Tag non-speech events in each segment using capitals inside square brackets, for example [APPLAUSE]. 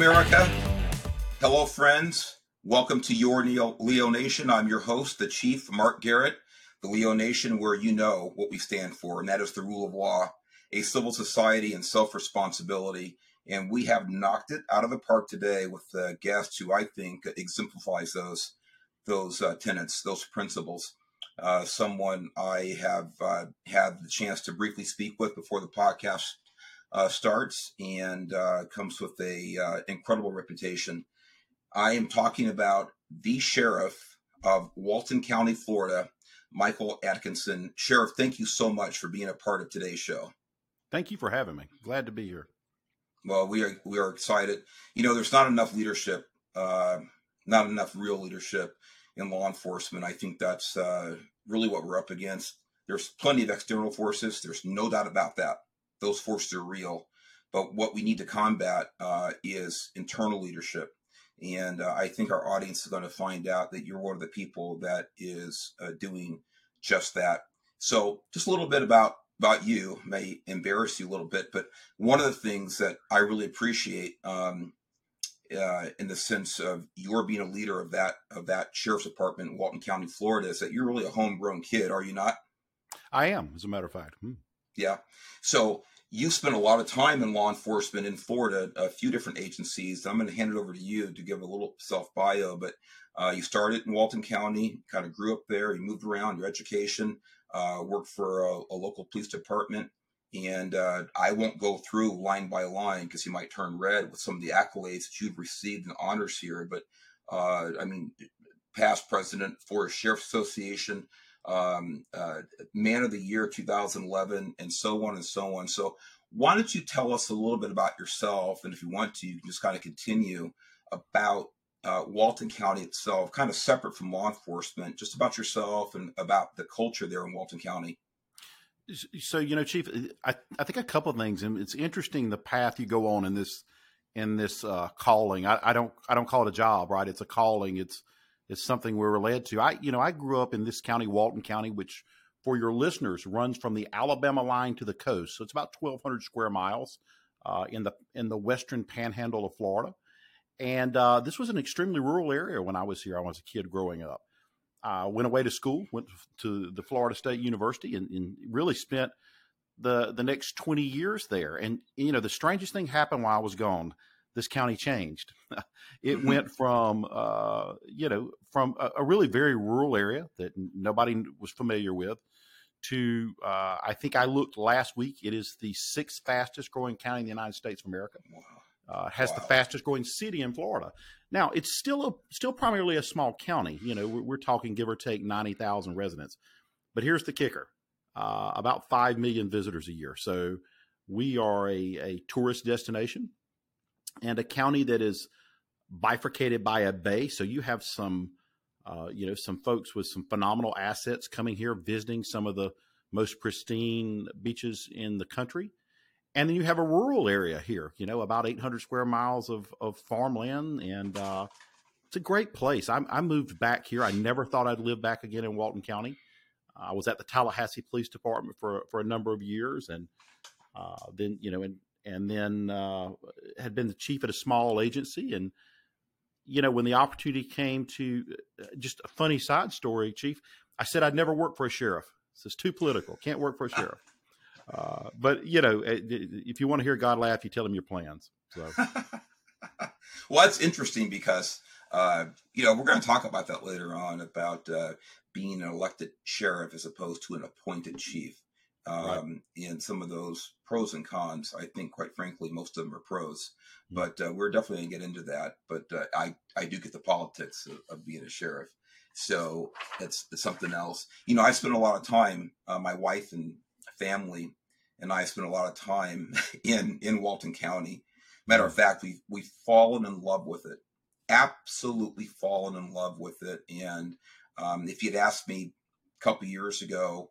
America. Hello, friends. Welcome to your Leo Nation. I'm your host, the Chief Mark Garrett, the Leo Nation, where you know what we stand for, and that is the rule of law, a civil society, and self responsibility. And we have knocked it out of the park today with a guest who I think exemplifies those those uh, tenets, those principles. Uh, someone I have uh, had the chance to briefly speak with before the podcast uh, starts and uh, comes with a uh, incredible reputation. I am talking about the sheriff of Walton County, Florida, Michael Adkinson. Sheriff, thank you so much for being a part of today's show. Thank you for having me. Glad to be here. Well, we are we are excited. You know, there's not enough leadership, uh, not enough real leadership in law enforcement. I think that's uh, really what we're up against. There's plenty of external forces. There's no doubt about that those forces are real. But what we need to combat uh, is internal leadership. And uh, I think our audience is going to find out that you're one of the people that is uh, doing just that. So, just a little bit about about you may embarrass you a little bit, but one of the things that I really appreciate um, uh, in the sense of your being a leader of that of that sheriff's department in Walton County, Florida, is that you're really a homegrown kid, are you not? I am, as a matter of fact. Hmm. Yeah. So you spent a lot of time in law enforcement in Florida, a few different agencies. I'm going to hand it over to you to give a little self bio, but uh, you started in Walton County, kind of grew up there. You moved around your education, uh, worked for a, a, local police department. And uh, I won't go through line by line because you might turn red with some of the accolades that you've received and honors here. But uh, I mean, past president for a Sheriff Association, um, uh, Man of the Year 2011, and so on and so on. So, why don't you tell us a little bit about yourself? And if you want to, you can just kind of continue about uh, Walton County itself, kind of separate from law enforcement, just about yourself and about the culture there in Walton County. So, you know, Chief, I, I think a couple things, and it's interesting the path you go on in this in this uh, calling. I, I don't I don't call it a job, right? It's a calling. It's it's something we're led to. I, you know, I grew up in this county, Walton County, which for your listeners runs from the Alabama line to the coast. So it's about 1,200 square miles uh, in the in the western panhandle of Florida. And uh, this was an extremely rural area when I was here. I was a kid growing up. I went away to school, went to the Florida State University, and, and really spent the the next 20 years there. And you know, the strangest thing happened while I was gone this county changed. [LAUGHS] it mm-hmm. went from, uh, you know, from a, a, really very rural area that nobody was familiar with to, uh, I think I looked last week, it is the sixth fastest growing county in the United States of America. Uh, has wow. the fastest growing city in Florida. Now it's still a still primarily a small county. You know, we're, we're talking give or take ninety thousand residents. But here's the kicker: uh, about five million visitors a year. So we are a, a tourist destination and a county that is bifurcated by a bay. So you have some, uh, you know, some folks with some phenomenal assets coming here, visiting some of the most pristine beaches in the country. And then you have a rural area here, you know, about 800 square miles of, of farmland. And uh, it's a great place. I, I moved back here. I never thought I'd live back again in Walton County. I was at the Tallahassee Police Department for, for a number of years. And uh, then, you know, in and then uh, had been the chief at a small agency. And you know, when the opportunity came to uh, just a funny side story, chief, I said I'd never work for a sheriff. This is too political. Can't work for a [LAUGHS] sheriff. Uh, but you know, eh, if you want to hear God laugh, you tell him your plans. So, [LAUGHS] well, that's interesting because uh, you know we're going to talk about that later on about uh, being an elected sheriff as opposed to an appointed chief um, right. and some of those pros and cons. I think, quite frankly, most of them are pros, mm-hmm. but uh, we're definitely gonna get into that. But uh, I I do get the politics of, of being a sheriff, so it's, it's, something else. You know, I spend a lot of time. Uh, my wife and family and I spend a lot of time [LAUGHS] in in Walton County. Matter of fact, we've we've fallen in love with it. Absolutely fallen in love with it. And um, if you'd asked me a couple years ago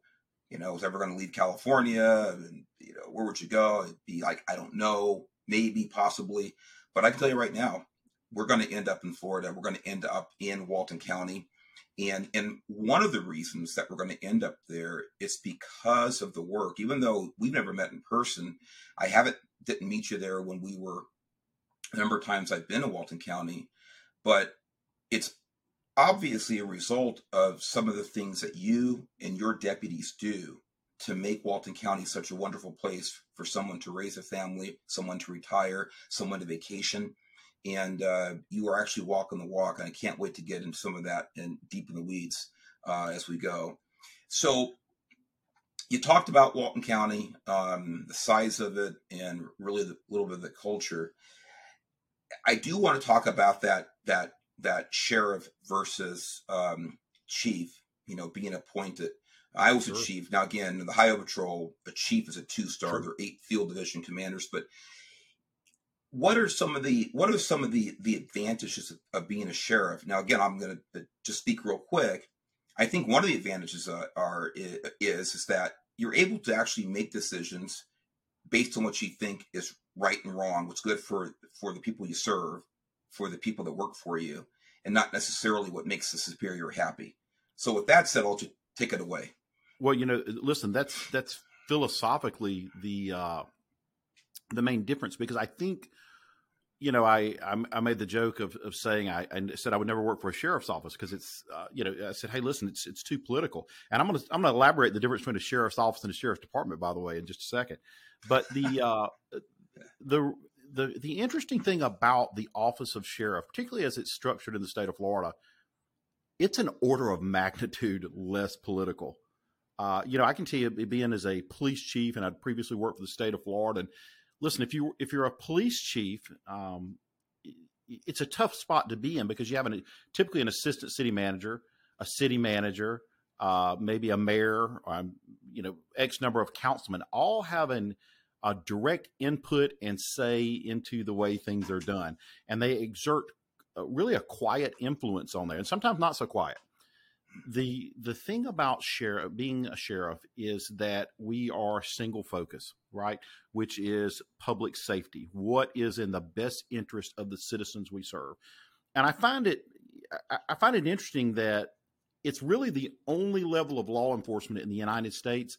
you know, was ever going to leave California and, you know, where would you go? It'd be like, I don't know, maybe, possibly. But I can tell you right now, we're going to end up in Florida. We're going to end up in Walton County. And, and one of the reasons that we're going to end up there is because of the work. Even though we've never met in person, I haven't didn't meet you there when we were a number of times I've been in Walton County, but it's obviously a result of some of the things that you and your deputies do to make Walton County such a wonderful place for someone to raise a family, someone to retire, someone to vacation. And uh, you are actually walking the walk, and I can't wait to get into some of that and deep in the weeds uh, as we go. So, you talked about Walton County, um, the size of it, and really a little bit of the culture. I do want to talk about that that that sheriff versus um, chief. You know, being appointed. I was sure. a chief. Now, again, the Highway Patrol, a chief is a two star. Sure. They're eight field division commanders. But what are some of the what are some of the the advantages of, of being a sheriff? Now, again, I'm going to uh, just speak real quick. I think one of the advantages uh, are is is that you're able to actually make decisions based on what you think is right and wrong, what's good for for the people you serve, for the people that work for you, and not necessarily what makes the superior happy. So, with that said, I'll just take it away. Well, you know, listen, that's that's philosophically the uh, the main difference because I think, you know, I I, made the joke of, of saying I, I, said I would never work for a sheriff's office because it's uh, you know I said hey listen it's it's too political and I'm gonna I'm gonna elaborate the difference between a sheriff's office and a sheriff's department by the way in just a second, but the uh, the the the interesting thing about the office of sheriff, particularly as it's structured in the state of Florida, it's an order of [LAUGHS] magnitude less political. Uh, you know, I can tell you, being as a police chief, and I'd previously worked for the state of Florida. And listen, if you if you're a police chief, um, it's a tough spot to be in because you have an typically an assistant city manager, a city manager, uh, maybe a mayor, or, um, you know, X number of councilmen, all having a direct input and say into the way things are done. And they exert uh, really a quiet influence on there, and sometimes not so quiet. The the thing about sheriff being a sheriff is that we are single focus, right? Which is public safety. What is in the best interest of the citizens we serve? And I find it I find it interesting that it's really the only level of law enforcement in the United States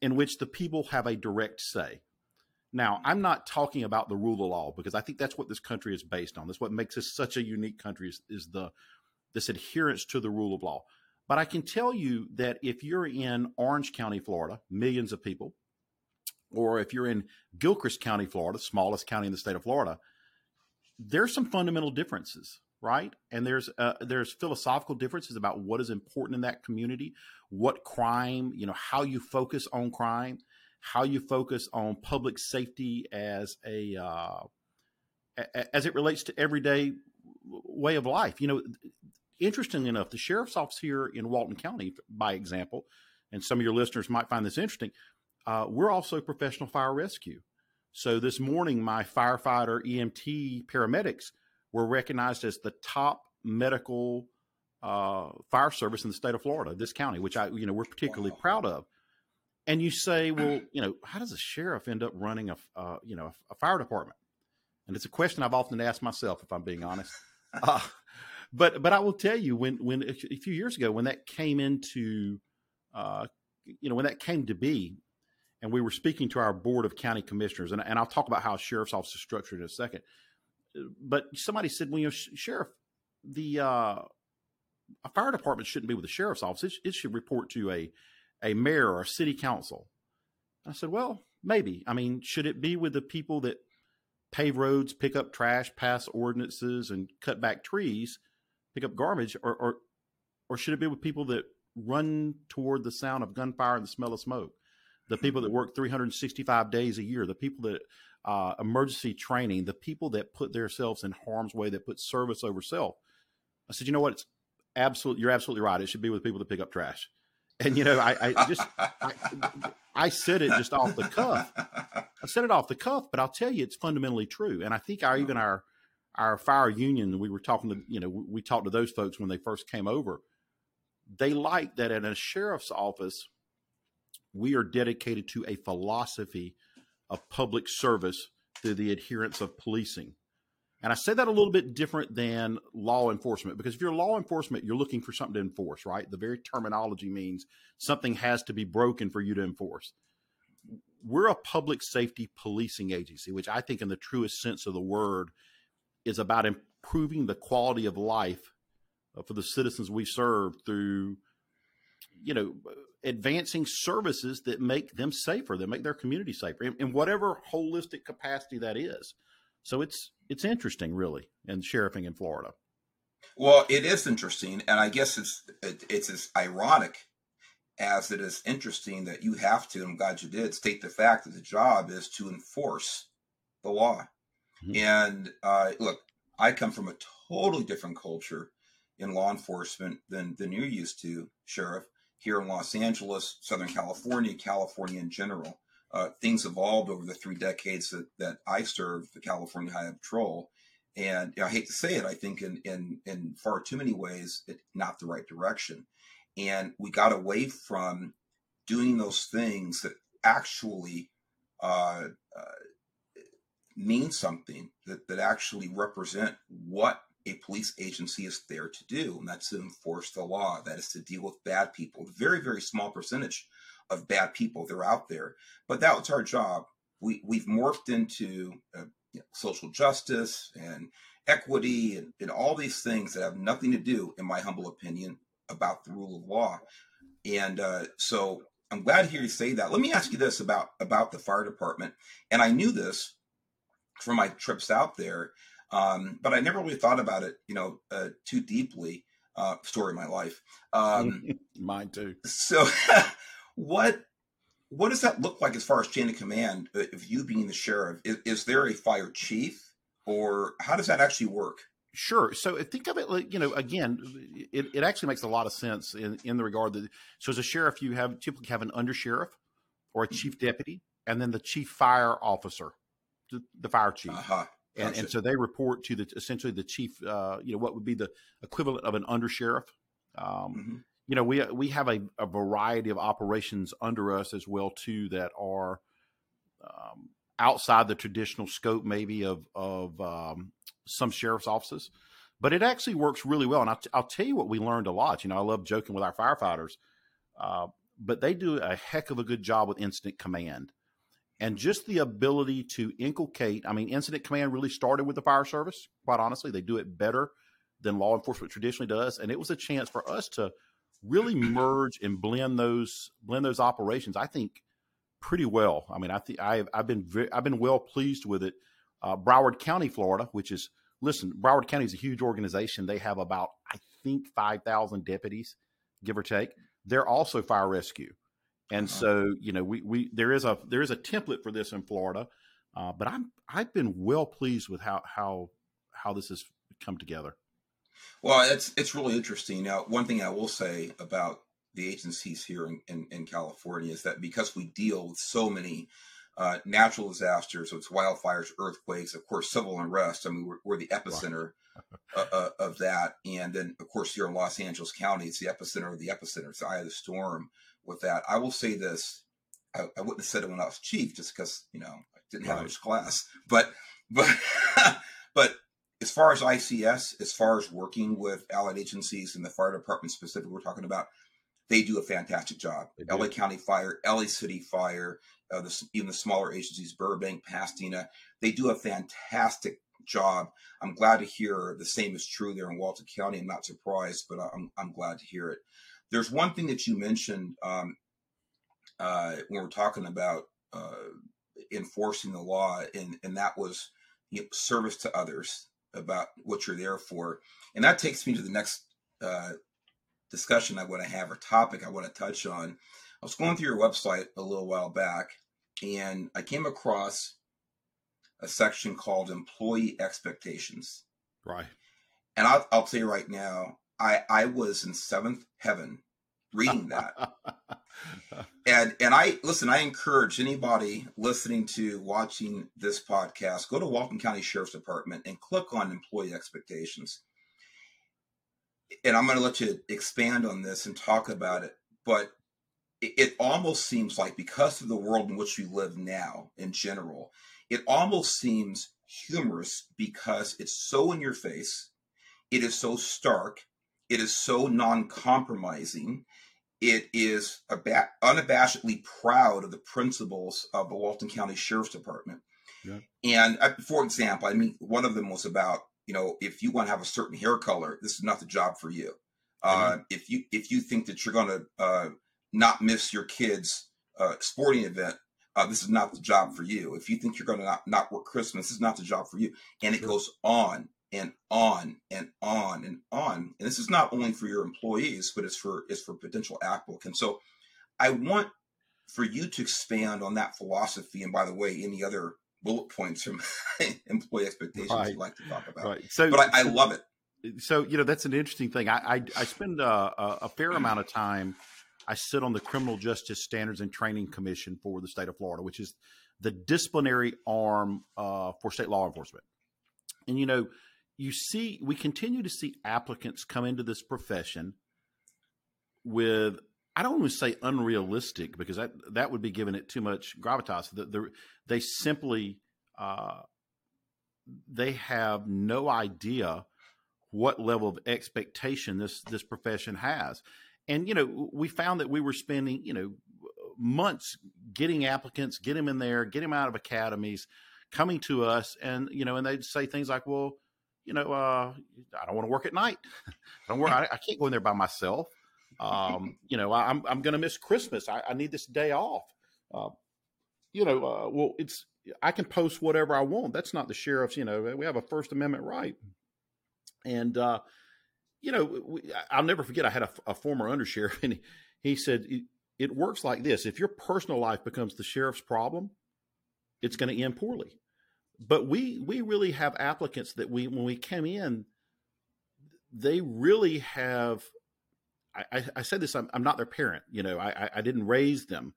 in which the people have a direct say. Now, I'm not talking about the rule of law because I think that's what this country is based on. That's what makes us such a unique country is, is the this adherence to the rule of law. But I can tell you that if you're in Orange County, Florida, millions of people, or if you're in Gilchrist County, Florida, smallest county in the state of Florida, there's some fundamental differences, right? And there's uh, there's philosophical differences about what is important in that community, what crime, you know, how you focus on crime how you focus on public safety as a uh, as it relates to everyday way of life. You know, interestingly enough, the sheriff's office here in Walton County, by example, and some of your listeners might find this interesting. Uh, we're also professional fire rescue. So this morning, my firefighter, EMT, paramedics were recognized as the top medical uh, fire service in the state of Florida, this county, which I, you know, we're particularly wow. proud of and you say, well, you know, how does a sheriff end up running a, uh, you know, a, fire department? And it's a question I've often asked myself, if I'm being honest. [LAUGHS] Uh, but but I will tell you, when when a few years ago, when that came into, uh, you know, when that came to be, and we were speaking to our board of county commissioners, and, and I'll talk about how a sheriff's office is structured in a second. But somebody said, well, you know, sheriff, the uh, a fire department shouldn't be with the sheriff's office. It, it should report to a a mayor or a city council. I said, well, maybe. I mean, should it be with the people that pave roads, pick up trash, pass ordinances, and cut back trees, pick up garbage, or or, or should it be with people that run toward the sound of gunfire and the smell of smoke? The people that work 365 days a year, the people that uh, emergency training, the people that put themselves in harm's way, that put service over self. I said, you know what? It's absolutely, you're absolutely right. It should be with people that pick up trash. And you know, I, I [LAUGHS] just I, I, said it just off the cuff. I said it off the cuff, but I'll tell you, it's fundamentally true. And I think our even our our fire union, we were talking to you know we talked to those folks when they first came over. They like that at a sheriff's office, we are dedicated to a philosophy of public service through the adherence of policing. And I say that a little bit different than law enforcement because if you're law enforcement, you're looking for something to enforce, right? The very terminology means something has to be broken for you to enforce. We're a public safety policing agency, which I think, in the truest sense of the word, is about improving the quality of life uh, for the citizens we serve through, you know, advancing services that make them safer, that make their community safer, in, in whatever holistic capacity that is. So it's it's interesting, really, in sheriffing in Florida. Well, it is interesting, and I guess it's it, it's as ironic as it is interesting that you have to. I'm glad you did state the fact that the job is to enforce the law. Mm-hmm. And uh, look, I come from a totally different culture in law enforcement than than you're used to, Sheriff. Here in Los Angeles, Southern California, California in general, uh, things evolved over the three decades that, that I served the California Highway Patrol. And you know, I hate to say it, I think in, in, in far too many ways, it, not the right direction. And we got away from doing those things that actually uh, uh, mean something, that, that actually represent what a police agency is there to do, and that's to enforce the law. That is to deal with bad people. A very, very small percentage of bad people they're out there, but that was our job. We we've morphed into uh, you know, social justice and equity and, and all these things that have nothing to do, in my humble opinion, about the rule of law. And uh, so I'm glad to hear you say that. Let me ask you this about about the fire department. And I knew this from my trips out there um, but I never really thought about it, you know, uh, too deeply. Uh, story of my life. Um, [LAUGHS] Mine too. So, [LAUGHS] what what does that look like as far as chain of command? Of you being the sheriff, is, is there a fire chief, or how does that actually work? Sure. So think of it like, you know, again, it, it actually makes a lot of sense in, in the regard that, so as a sheriff, you have typically have an under sheriff or a mm-hmm. chief deputy, and then the chief fire officer, the, the fire chief. Uh-huh and, and so they report to the essentially the chief, uh, you know, what would be the equivalent of an under sheriff. Um, mm-hmm. You know, we we have a, a, variety of operations under us as well too that are um, outside the traditional scope, maybe of of um, some sheriff's offices, but it actually works really well. And I'll, I'll tell you what we learned a lot. You know, I love joking with our firefighters, uh, but they do a heck of a good job with incident command and just the ability to inculcate. I mean, incident command really started with the fire service. Quite honestly, they do it better than law enforcement traditionally does, and it was a chance for us to really merge and blend those blend those operations. I think pretty well. I mean, I think I've I've been very, I've been well pleased with it. Uh, Broward County, Florida, which is listen, Broward County is a huge organization. They have about I think five thousand deputies, give or take. They're also fire rescue. And uh-huh. so, you know, we, we there is a there is a template for this in Florida, uh, but I'm I've been well pleased with how how how this has come together. Well, it's it's really interesting. Now, one thing I will say about the agencies here in, in, in California is that because we deal with so many uh, natural disasters, so it's wildfires, earthquakes, of course, civil unrest. I mean, we're, we're the epicenter [LAUGHS] uh, uh, of that, and then of course here in Los Angeles County, it's the epicenter of the epicenter. It's the eye of the storm with that. I will say this: I, I wouldn't have said it when I was chief, just because you know I didn't have right. much class. But but [LAUGHS] but as far as ICS, as far as working with allied agencies and the fire department specifically, we're talking about, they do a fantastic job. LA County Fire, LA City Fire, uh, the, even the smaller agencies, Burbank, Pasadena, they do a fantastic job. I'm glad to hear the same is true there in Walton County. I'm not surprised, but I'm, I'm glad to hear it. There's one thing that you mentioned um, uh, when we're talking about uh, enforcing the law, and, and that was you know, service to others about what you're there for. And that takes me to the next uh, discussion I want to have or topic I want to touch on. I was going through your website a little while back, and I came across a section called Employee Expectations. Right. And I'll, I'll tell you right now, I I was in seventh heaven reading that. [LAUGHS] and and I listen, I encourage anybody listening to watching this podcast, go to Walton County Sheriff's Department and click on employee expectations. And I'm going to let you expand on this and talk about it, but it, it almost seems like because of the world in which we live now in general, it almost seems humorous because it's so in your face, it is so stark, it is so non-compromising. It is ab- unabashedly proud of the principles of the Walton County Sheriff's Department. Yeah. And uh, for example, I mean, one of them was about you know, if you want to have a certain hair color, this is not the job for you. Uh, mm-hmm. If you if you think that you're going to uh, not miss your kids' uh, sporting event, uh, this is not the job for you. If you think you're going to not, not work Christmas, this is not the job for you. And it goes on and on and on and on. And this is not only for your employees, but it's for it's for potential applicants. So I want for you to expand on that philosophy. And by the way, any other bullet points from [LAUGHS] employee expectations right. you'd like to talk about. Right. So, but I, I, love it. So you know that's an interesting thing. I I, I spend a, a, fair amount of time. I sit on the Criminal Justice Standards and Training Commission for the state of Florida, which is the disciplinary arm uh, for state law enforcement. And you know, you see, we continue to see applicants come into this profession with I don't want to say unrealistic because that that would be giving it too much gravitas. The, the, they simply uh, they have no idea what level of expectation this this profession has, and you know we found that we were spending you know months getting applicants, get them in there, get them out of academies, coming to us, and you know, and they'd say things like, "Well, you know, uh, I don't want to work at night. I [LAUGHS] don't work. I, I can't go in there by myself." Um, [LAUGHS] you know, I, am I'm going to miss Christmas. I, I, need this day off. Uh, you know, uh, well, it's I can post whatever I want. That's not the sheriff's. You know, we have a First Amendment right, and uh, you know, we, I'll never forget. I had a, a former undersheriff, [LAUGHS] and he, he said it, it works like this: if your personal life becomes the sheriff's problem, it's going to end poorly. But we we really have applicants that we when we come in, they really have I, I said this, I'm, I'm, not their parent. You know, I, I didn't raise them,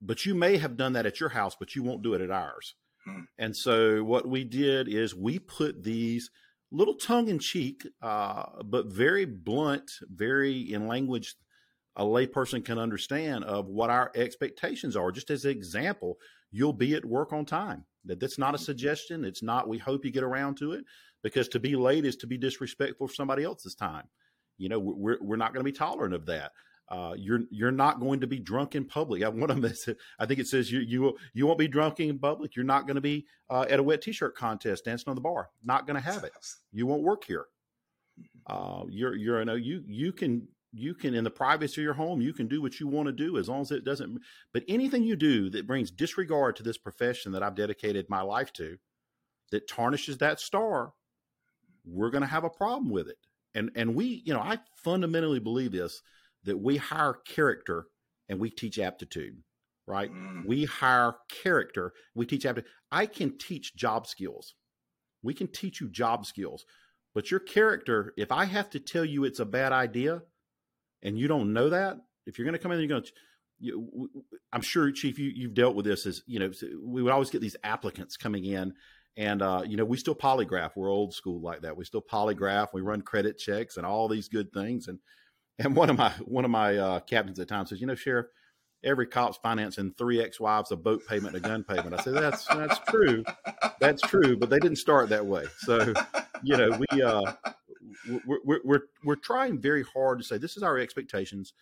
but you may have done that at your house, but you won't do it at ours. Hmm. And so what we did is we put these little tongue in cheek, uh, but very blunt, very in language a layperson can understand of what our expectations are. Just as an example, you'll be at work on time. That that's not a suggestion. It's not. We hope you get around to it because to be late is to be disrespectful for somebody else's time. You know, we're we're not going to be tolerant of that. Uh, you're you're not going to be drunk in public. I, one of them is, [LAUGHS] I think it says you you you won't be drunk in public. You're not going to be uh, at a wet t-shirt contest dancing on the bar. Not going to have it. You won't work here. Uh, you're you're you know you you can you can in the privacy of your home you can do what you want to do as long as it doesn't. But anything you do that brings disregard to this profession that I've dedicated my life to, that tarnishes that star, we're going to have a problem with it and and we you know i fundamentally believe this that we hire character and we teach aptitude right mm. we hire character we teach aptitude i can teach job skills we can teach you job skills but your character if i have to tell you it's a bad idea and you don't know that if you're going to come in you're going to you, i'm sure chief you, you've dealt with this as you know we would always get these applicants coming in and uh, you know, we still polygraph. We're old school like that. We still polygraph. We run credit checks and all these good things. And and one of my one of my uh, captains at times says, you know, sheriff, every cop's financing three ex-wives, a boat payment, a gun payment. I said, that's that's true, that's true, but they didn't start that way. So, you know, we uh, we're, we're we're we're trying very hard to say this is our expectations,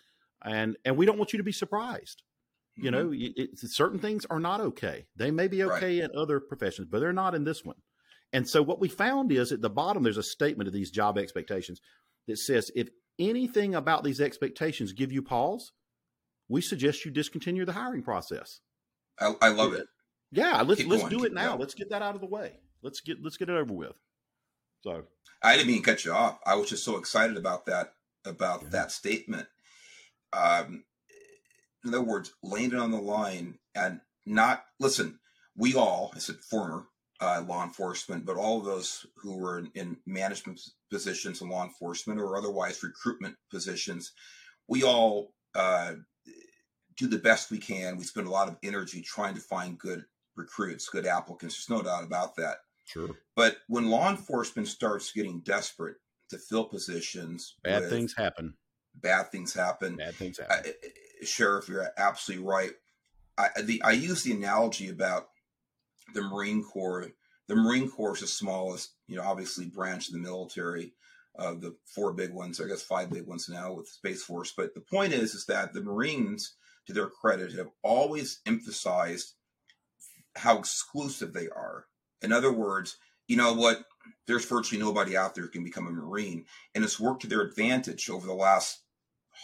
and and we don't want you to be surprised. You know, mm-hmm. it, certain things are not okay. They may be okay right. in other professions, but they're not in this one. And so what we found is at the bottom there's a statement of these job expectations that says if anything about these expectations give you pause, we suggest you discontinue the hiring process. I, I love it. Yeah, let's Keep let's going. do it now. Let's get that out of the way. Let's get let's get it over with. So I didn't mean to cut you off. I was just so excited about that about yeah. that statement. Um, in other words, laying it on the line and not listen. We all, I said former uh, law enforcement, but all of those who were in, in management positions in law enforcement or otherwise recruitment positions, we all uh, do the best we can. We spend a lot of energy trying to find good recruits, good applicants. There's no doubt about that. Sure. But when law enforcement starts getting desperate to fill positions, bad with, things happen. Bad things happen. Bad things happen. Uh, Sheriff, you're absolutely right. I, the, I use the analogy about the Marine Corps. The Marine Corps is the smallest, you know, obviously branch of the military of the four big ones, I guess five big ones now with Space Force. But the point is, is that the Marines, to their credit, have always emphasized how exclusive they are. In other words, you know what? There's virtually nobody out there who can become a Marine, and it's worked to their advantage over the last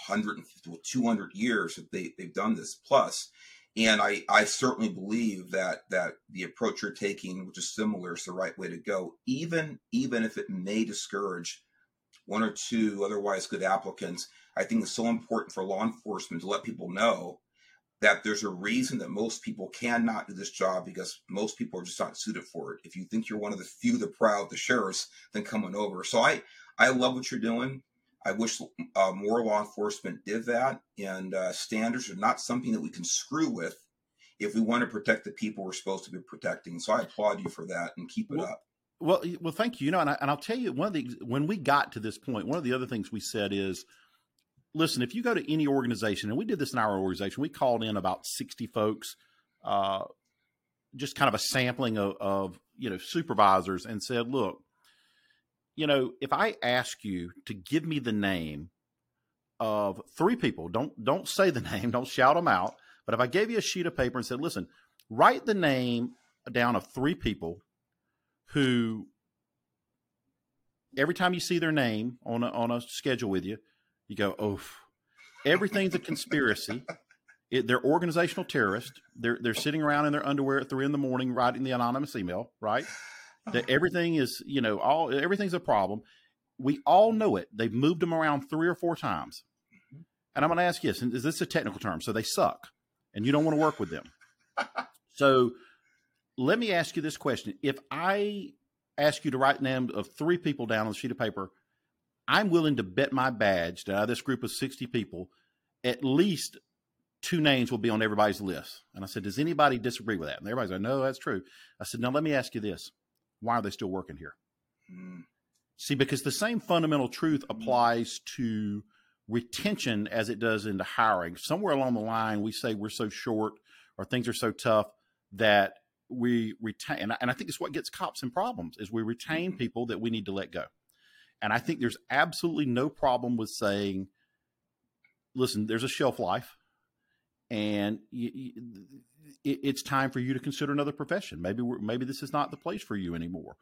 150 200 years that they, they've done this plus. and I, I certainly believe that that the approach you're taking which is similar is the right way to go even even if it may discourage one or two otherwise good applicants i think it's so important for law enforcement to let people know that there's a reason that most people cannot do this job because most people are just not suited for it if you think you're one of the few the proud the sheriffs then coming over so i i love what you're doing I wish uh, more law enforcement did that. And uh, standards are not something that we can screw with if we want to protect the people we're supposed to be protecting. So I applaud you for that and keep it well, up. Well, well, thank you. You know, and, I, and I'll tell you one of the when we got to this point, one of the other things we said is, listen, if you go to any organization, and we did this in our organization, we called in about sixty folks, uh, just kind of a sampling of, of you know supervisors, and said, look, you know, if I ask you to give me the name of three people, don't don't say the [LAUGHS] name, don't shout them out, but if I gave you a sheet of paper and said, "Listen, write the name down of three people who every time you see their name on a, on a schedule with you, you go, "Oh, everything's a conspiracy." It, they're organizational terrorists. They're they're sitting around in their underwear at three in the morning writing the anonymous email, right? that everything is, you know, all everything's a problem. We all know it. They've moved them around three or four times. And I'm going to ask you, is this a technical term? So they suck and you don't want to work with them. so let me ask you this question. If I ask you to write names of three people down on a sheet of paper, I'm willing to bet my badge that out of this group of 60 people, at least two names will be on everybody's list. And I said, Does anybody disagree with that? And everybody's like, No, that's true. I said, Now let me ask you this why are they still working here? Mm. See, because the same fundamental truth mm. applies to retention as it does into hiring. Somewhere along the line, we say we're so short or things are so tough that we retain, and I, and I think it's what gets cops in problems is we retain mm-hmm. people that we need to let go. And I think there's absolutely no problem with saying, listen, there's a shelf life and you, you, it, it's time for you to consider another profession. Maybe maybe this is not the place for you anymore.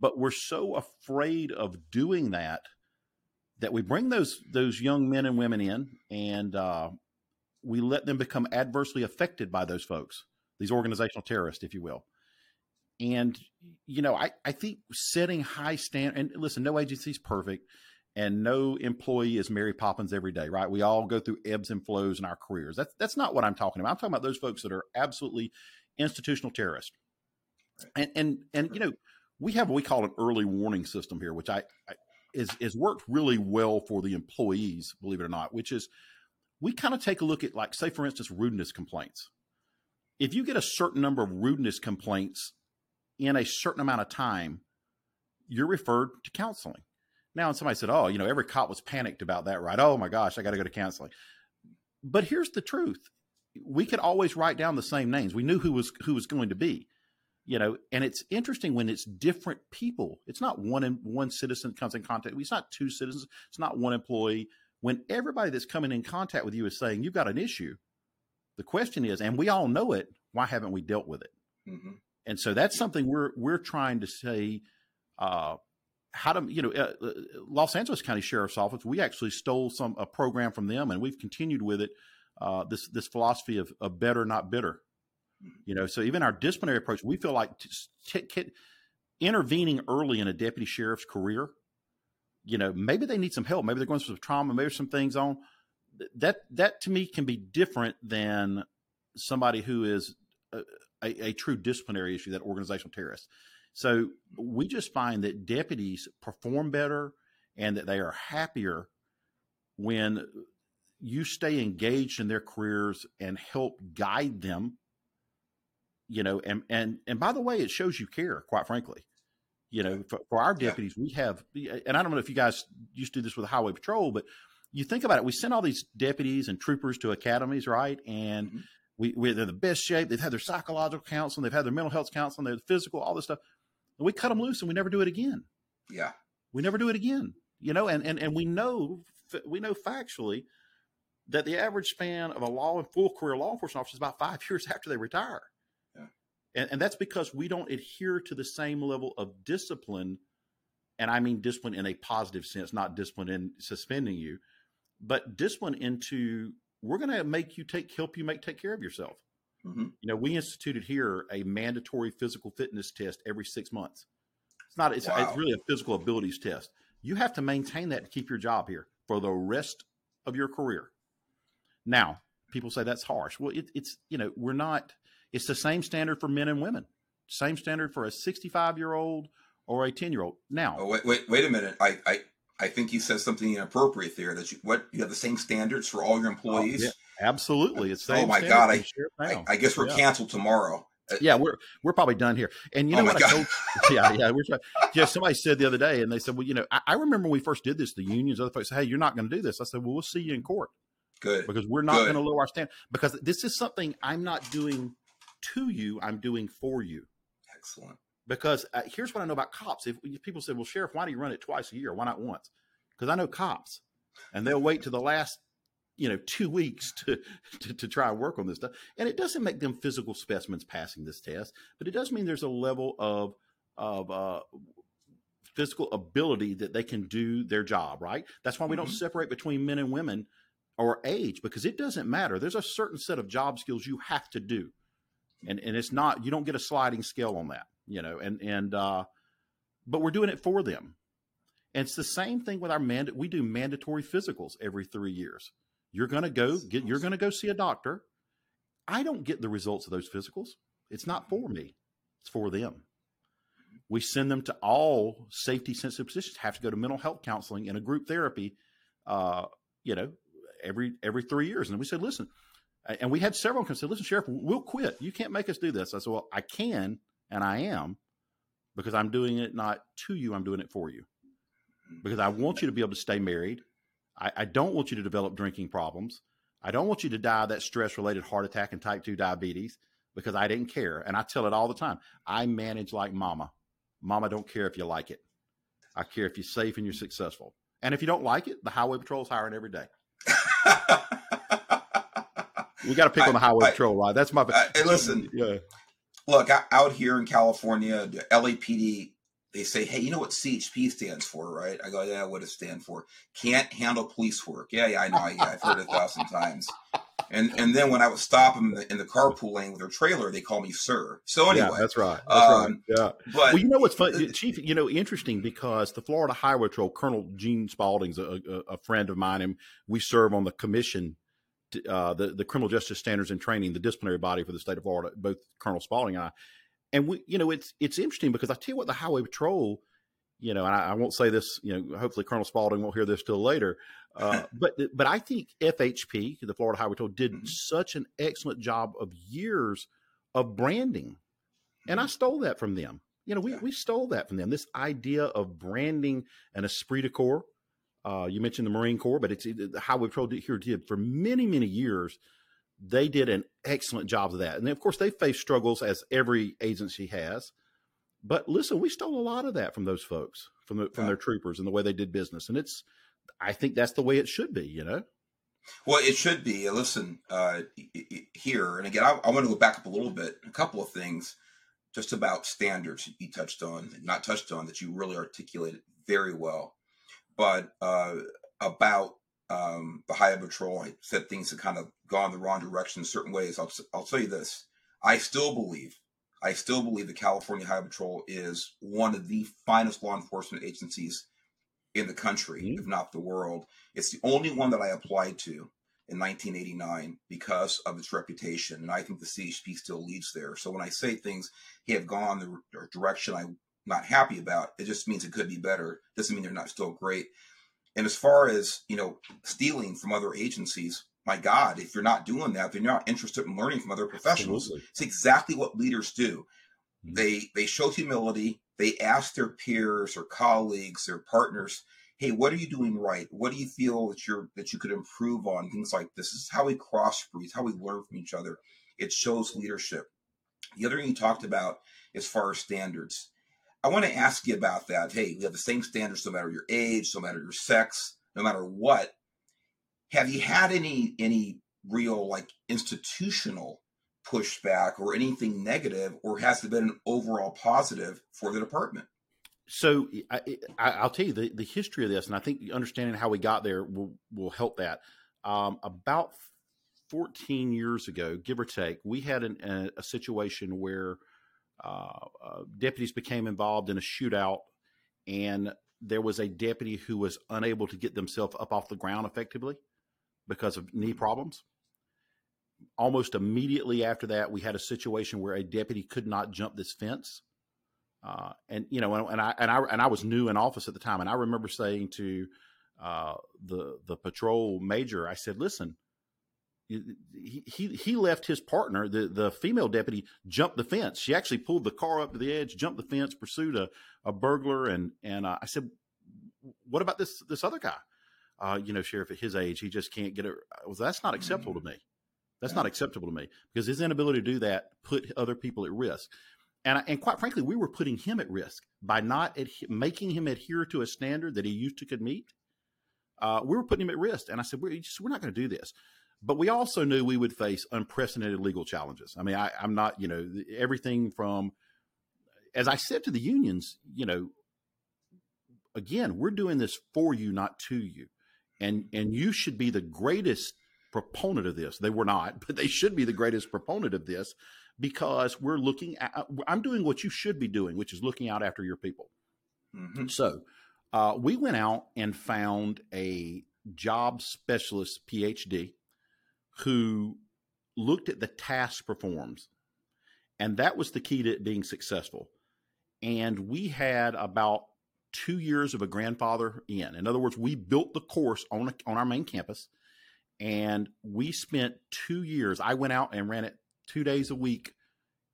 But we're so afraid of doing that that we bring those those young men and women in, and uh, we let them become adversely affected by those folks, these organizational terrorists, if you will. And you know, I I think setting high stand and listen, no agency is perfect and no employee is Mary Poppins every day, right? We all go through ebbs and flows in our careers. That's that's not what I'm talking about. I'm talking about those folks that are absolutely institutional terrorists. And and and you know, we have what we call an early warning system here, which I, I is is worked really well for the employees, believe it or not, which is we kind of take a look at like say for instance rudeness complaints. If you get a certain number of rudeness complaints in a certain amount of time, you're referred to counseling now, and somebody said, "Oh, you know, every cop was panicked about that, right? Oh my gosh, I got to go to counseling." But here's the truth: we could always write down the same names. We knew who was who was going to be, you know. And it's interesting when it's different people. It's not one in, one citizen comes in contact. It's not two citizens. It's not one employee. When everybody that's coming in contact with you is saying you've got an issue, the question is, and we all know it. Why haven't we dealt with it? Mm-hmm. And so that's something we're we're trying to say. Uh, how to you know uh, uh, Los Angeles County Sheriff's Office we actually stole some a program from them and we've continued with it uh, this this philosophy of, of, better not bitter you know so even our disciplinary approach we feel like t- t- intervening early in a deputy sheriff's career you know maybe they need some help maybe they're going through some trauma maybe some things on that that to me can be different than somebody who is a, a, true disciplinary issue that organizational terrorist so we just find that deputies perform better and that they are happier when you stay engaged in their careers and help guide them you know and and and by the way it shows you care quite frankly you know for, for our deputies yeah. we have and i don't know if you guys used to do this with the highway patrol but you think about it we send all these deputies and troopers to academies right and mm-hmm. We, we they're the best shape they've had their psychological counseling they've had their mental health counseling their physical all this stuff and we cut them loose and we never do it again. Yeah. We never do it again. You know, and and and we know we know factually that the average span of a law and full career law enforcement officer is about five [LAUGHS] years after they retire. Yeah. And, and that's because we don't adhere to the same level of discipline. And I mean discipline in a positive sense, not discipline in suspending you, but discipline into we're going to make you take help you make take care of yourself. Mm-hmm. You know, we instituted here a mandatory physical fitness test every six months. It's not. It's, wow. it's really a physical abilities test. You have to maintain that to keep your job here for the rest of your career. Now, people say that's harsh. Well, it, it's you know we're not. It's the same standard for men and women. Same standard for a 65 year old or a 10 year old. Now, oh, wait, wait, wait a minute. I, I, I think he says something inappropriate there. That you what you have the same standards for all your employees. Oh, yeah. Absolutely, it's oh my god! I, I, I, guess we're yeah. canceled tomorrow. Uh, yeah, we're we're probably done here. And you oh know oh what? I told, [LAUGHS] [LAUGHS] yeah, yeah, we're yeah. Somebody said the other day, and they said, well, you know, I, I remember when we first did this, the unions, other folks, said, hey, you're not going to do this. I said, well, we'll see you in court. Good, because we're not going to lower our stand because this is something I'm not doing to you. I'm doing for you. Excellent. Because uh, here's what I know about cops. If, if people said, well, sheriff, why do you run it twice a year? Why not once? Because I know cops, and they'll wait to the last you know two weeks to, to, to try and work on this stuff and it doesn't make them physical specimens passing this test but it does mean there's a level of of uh, physical ability that they can do their job right that's why we mm-hmm. don't separate between men and women or age because it doesn't matter there's a certain set of job skills you have to do and and it's not you don't get a sliding scale on that you know and and uh but we're doing it for them and it's the same thing with our mandate. we do mandatory physicals every three years you're going to go get, you're going to go see a doctor. I don't get the results of those physicals. It's not for me. It's for them. We send them to all safety sensitive positions, have to go to mental health counseling and a group therapy, uh, you know, every, every three years. And we said, listen, and we had several come say, listen, sheriff, we'll quit. You can't make us do this. I said, well, I can, and I am because I'm doing it not to you. I'm doing it for you because I want you to be able to stay married. I, I don't want you to develop drinking problems. I don't want you to die of that stress related heart attack and type 2 diabetes because I didn't care. And I tell it all the time. I manage like mama. Mama don't care if you like it. I care if you're safe and you're successful. And if you don't like it, the highway patrol is hiring every day. [LAUGHS] we got to pick I, on the highway I, patrol, right? That's my. I, listen, yeah. Look out here in California, the LAPD they say, hey, you know what CHP stands for, right? I go, yeah, what does it stand for? Can't handle police work. Yeah, yeah, I know. Yeah, I've heard it a thousand times. And and then when I would stop them in the, in the carpool lane with their trailer, they call me sir. So anyway, yeah, that's right. That's um, right. Yeah. But well, you know what's funny, Chief? You know, interesting because the Florida Highway Patrol, Colonel Gene Spaulding's a, a, a friend of mine, and we serve on the commission uh, the the criminal justice standards and training, the disciplinary body for the state of Florida. Both Colonel Spaulding and I, and we, you know, it's it's interesting because I tell you what, the Highway Patrol, you know, and I, I won't say this, you know, hopefully Colonel Spaulding won't hear this till later, uh, [LAUGHS] but but I think FHP, the Florida Highway Patrol, did mm-hmm. such an excellent job of years of branding, and I mm-hmm. stole that from them. You know, we, yeah. we stole that from them. This idea of branding an esprit de corps. Uh, you mentioned the Marine Corps, but it's the Highway Patrol here did for many many years they did an excellent job of that. And of course, they faced struggles as every agency has. But listen, we stole a lot of that from those folks, from the, from yeah. their troopers and the way they did business. And it's, I think that's the way it should be, you know? Well, it should be. Listen, uh, here, and again, I, I want to go back up a little bit, a couple of things just about standards you touched on, not touched on, that you really articulated very well, but uh, about um, the Highway Patrol. I said things have kind of gone the wrong direction in certain ways. I'll, I'll tell you this. I still believe, I still believe the California Highway Patrol is one of the finest law enforcement agencies in the country, mm-hmm. if not the world. It's the only one that I applied to in 1989 because of its reputation. And I think the CHP still leads there. So when I say things have gone the direction I'm not happy about, it just means it could be better. Doesn't mean they're not still great. And as far as, you know, stealing from other agencies, my God, if you're not doing that, then you're not interested in learning from other professionals. Absolutely. It's exactly what leaders do. Mm-hmm. They they show humility. They ask their peers or colleagues, their partners, "Hey, what are you doing right? What do you feel that you're that you could improve on?" Things like this. this is how we cross breed, how we learn from each other. It shows leadership. The other thing you talked about as far as standards, I want to ask you about that. Hey, we have the same standards no matter your age, no matter your sex, no matter what. Have you had any any real like institutional pushback or anything negative, or has it been an overall positive for the department? So I, will tell you the, the history of this, and I think understanding how we got there will will help that. Um, about 14 years ago, give or take, we had an, a, a, situation where deputies became involved in a shootout, and there was a deputy who was unable to get themselves up off the ground effectively because of knee problems. Almost immediately after that, we had a situation where a deputy could not jump this fence. Uh, and you know, and, I and I and I was new in office at the time, and I remember saying to uh, the the patrol major, I said, "Listen, he, he he left his partner, the the female deputy, jumped the fence. She actually pulled the car up to the edge, jumped the fence, pursued a, a burglar, and and uh, I said, "What about this this other guy? Uh, you know, sheriff at his age, he just can't get it. Well, that's not acceptable to me. That's not acceptable to me because his inability to do that put other people at risk. And, and quite frankly, we were putting him at risk by not making him adhere to a standard that he used to could meet. Uh, we were putting him at risk. And I said, we're, just, we're not going to do this but we also knew we would face unprecedented legal challenges. I mean, I, am not, you know, everything from, as I said to the unions, you know, again, we're doing this for you, not to you, and and you should be the greatest proponent of this. They were not, [LAUGHS] but they should be the greatest proponent of this because we're looking at. I'm doing what you should be doing, which is looking out after your people. Mm-hmm. So, uh, we went out and found a job specialist PhD who looked at the task performs. And that was the key to it being successful. And we had about two years of a grandfather in. In other words, we built the course on, a, on our main campus and we spent two years. I went out and ran it two days a week.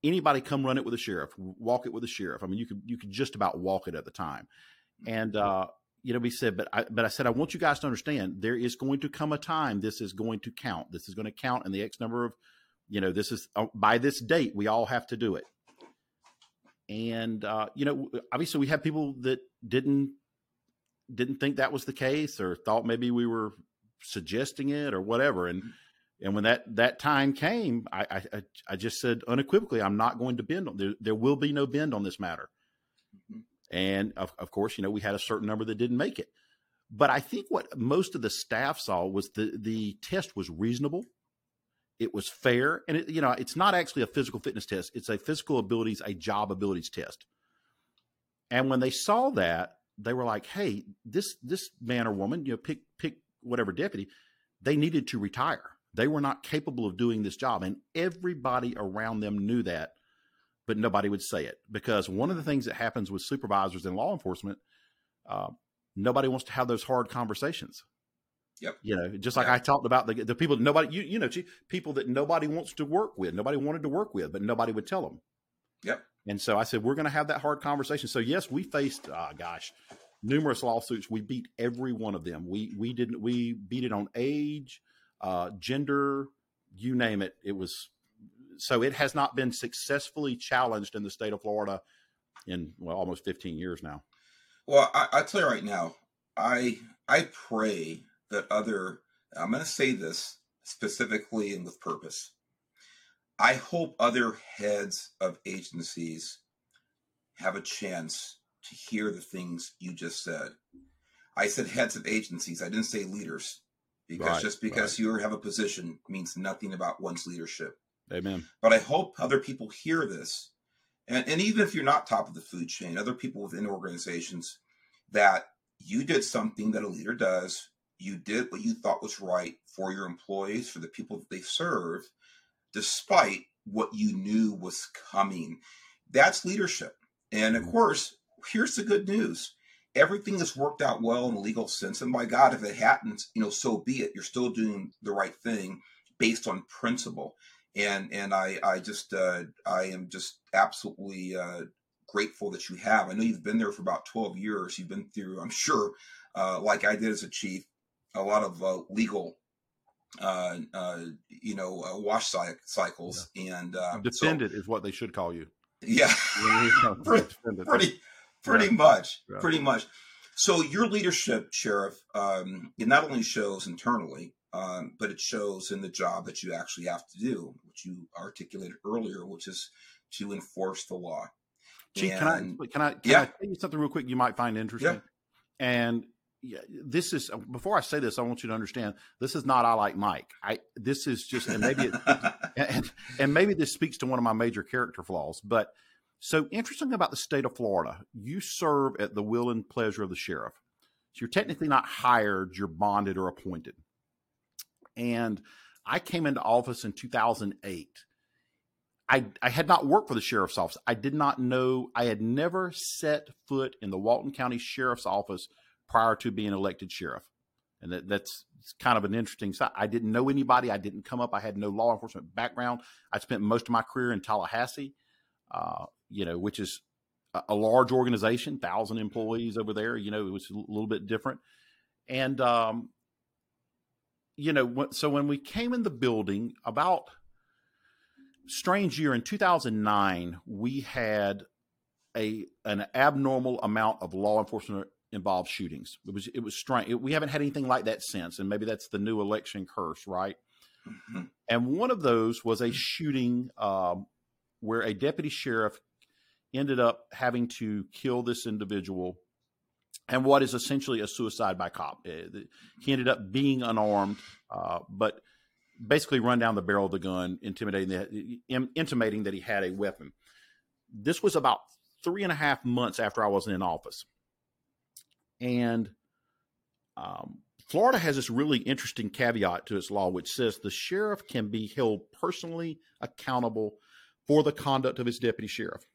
Anybody come run it with a sheriff, walk it with a sheriff. I mean, you could you could just about walk it at the time. And uh, you know, we said, but I, but I said, I want you guys to understand there is going to come a time this is going to count. This is going to count in the X number of, you know, this is uh, by this date, we all have to do it. And, uh, you know, obviously we have people that didn't, didn't think that was the case or thought maybe we were suggesting it or whatever. And, and when that, that time came, I, I, I just said unequivocally, I'm not going to bend on there. There will be no bend on this matter. And of, of course, you know, we had a certain number that didn't make it. But I think what most of the staff saw was the, the test was reasonable. It was fair. And, it, you know, it's not actually a physical fitness test. It's a physical abilities, a job abilities test. And when they saw that, they were like, hey, this, this man or woman, you know, pick, pick whatever deputy, they needed to retire. They were not capable of doing this job. And everybody around them knew that but nobody would say it because one of the things that happens with supervisors in law enforcement, uh, nobody wants to have those hard conversations. Yep. You know, just like yep. I talked about the, the people nobody you you know people that nobody wants to work with, nobody wanted to work with, but nobody would tell them. Yep. And so I said we're going to have that hard conversation. So yes, we faced, uh, gosh, numerous lawsuits. We beat every one of them. We we didn't we beat it on age, uh, gender, you name it. It was so it has not been successfully challenged in the state of Florida in well almost 15 years now. Well, I, I tell you right now, I I pray that other I'm going to say this specifically and with purpose. I hope other heads of agencies have a chance to hear the things you just said. I said heads of agencies. I didn't say leaders because right, just because right. you have a position means nothing about one's leadership. Amen. But I hope other people hear this. And, and even if you're not top of the food chain, other people within organizations, that you did something that a leader does. You did what you thought was right for your employees, for the people that they serve, despite what you knew was coming. That's leadership. And of mm. course, here's the good news. Everything has worked out well in a legal sense. And by God, if it hadn't, you know, so be it. You're still doing the right thing based on principle and and I I just uh, I am just absolutely uh, grateful that you have. I know you've been there for about twelve years. You've been through, I'm sure, uh, like I did as a chief, a lot of uh, legal. Uh, uh, you know, wash cycles yeah. and defendant so, is what they should call you. Yeah, [LAUGHS] [LAUGHS] pretty, pretty, pretty yeah. much, yeah. pretty much. So your leadership, sheriff, um, it not only shows internally, um, but it shows in the job that you actually have to do, which you articulated earlier, which is to enforce the law. Chief, can I can I can yeah. I tell you something real quick you might find interesting? Yeah. And yeah, this is before I say this, I want you to understand this is not I like Mike. I this is just and maybe it, [LAUGHS] and, and maybe this speaks to one of my major character flaws. But so interesting about the state of Florida, you serve at the will and pleasure of the sheriff. So you're technically not hired, you're bonded or appointed. And I came into office in 2008. I, I had not worked for the sheriff's office. I did not know, I had never set foot in the Walton County Sheriff's Office prior to being elected sheriff. And that, that's kind of an interesting side. I didn't know anybody. I didn't come up. I had no law enforcement background. I spent most of my career in Tallahassee, uh, you know, which is a, a large organization, thousand employees over there. You know, it was a little bit different. And, um, you know, so when we came in the building about strange year in 2009, we had a an abnormal amount of law enforcement involved shootings. It was it was strange. we haven't had anything like that since, and maybe that's the new election curse, right? Mm-hmm. And one of those was a shooting um, where a deputy sheriff ended up having to kill this individual and what is essentially a suicide by cop. Uh, he ended up being unarmed, uh, but basically run down the barrel of the gun, intimidating that, intimating that he had a weapon. This was about three and a half months after I was in office, and um, Florida has this really interesting caveat to its law, which says the sheriff can be held personally accountable for the conduct of his deputy sheriff.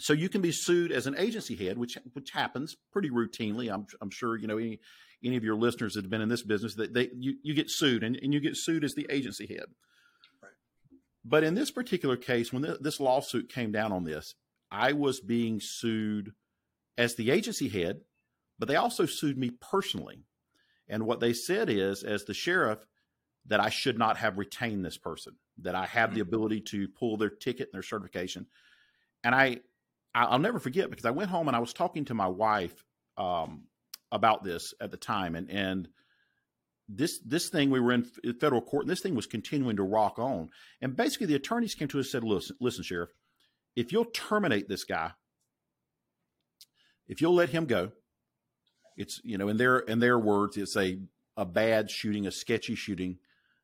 So you can be sued as an agency head, which which happens pretty routinely. I'm I'm sure you know any any of your listeners that have been in this business that they you, you get sued and, and you get sued as the agency head. Right. But in this particular case, when this lawsuit came down on this, I was being sued as the agency head, but they also sued me personally. And what they said is, as the sheriff, that I should not have retained this person, that I have the mm-hmm. ability to pull their ticket and their certification. And I I'll never forget because I went home and I was talking to my wife um, about this at the time, and and this this thing we were in federal court, and this thing was continuing to rock on. And basically, the attorneys came to us and said, "Listen, listen, sheriff, if you'll terminate this guy, if you'll let him go, it's you know in their in their words, it's a a bad shooting, a sketchy shooting.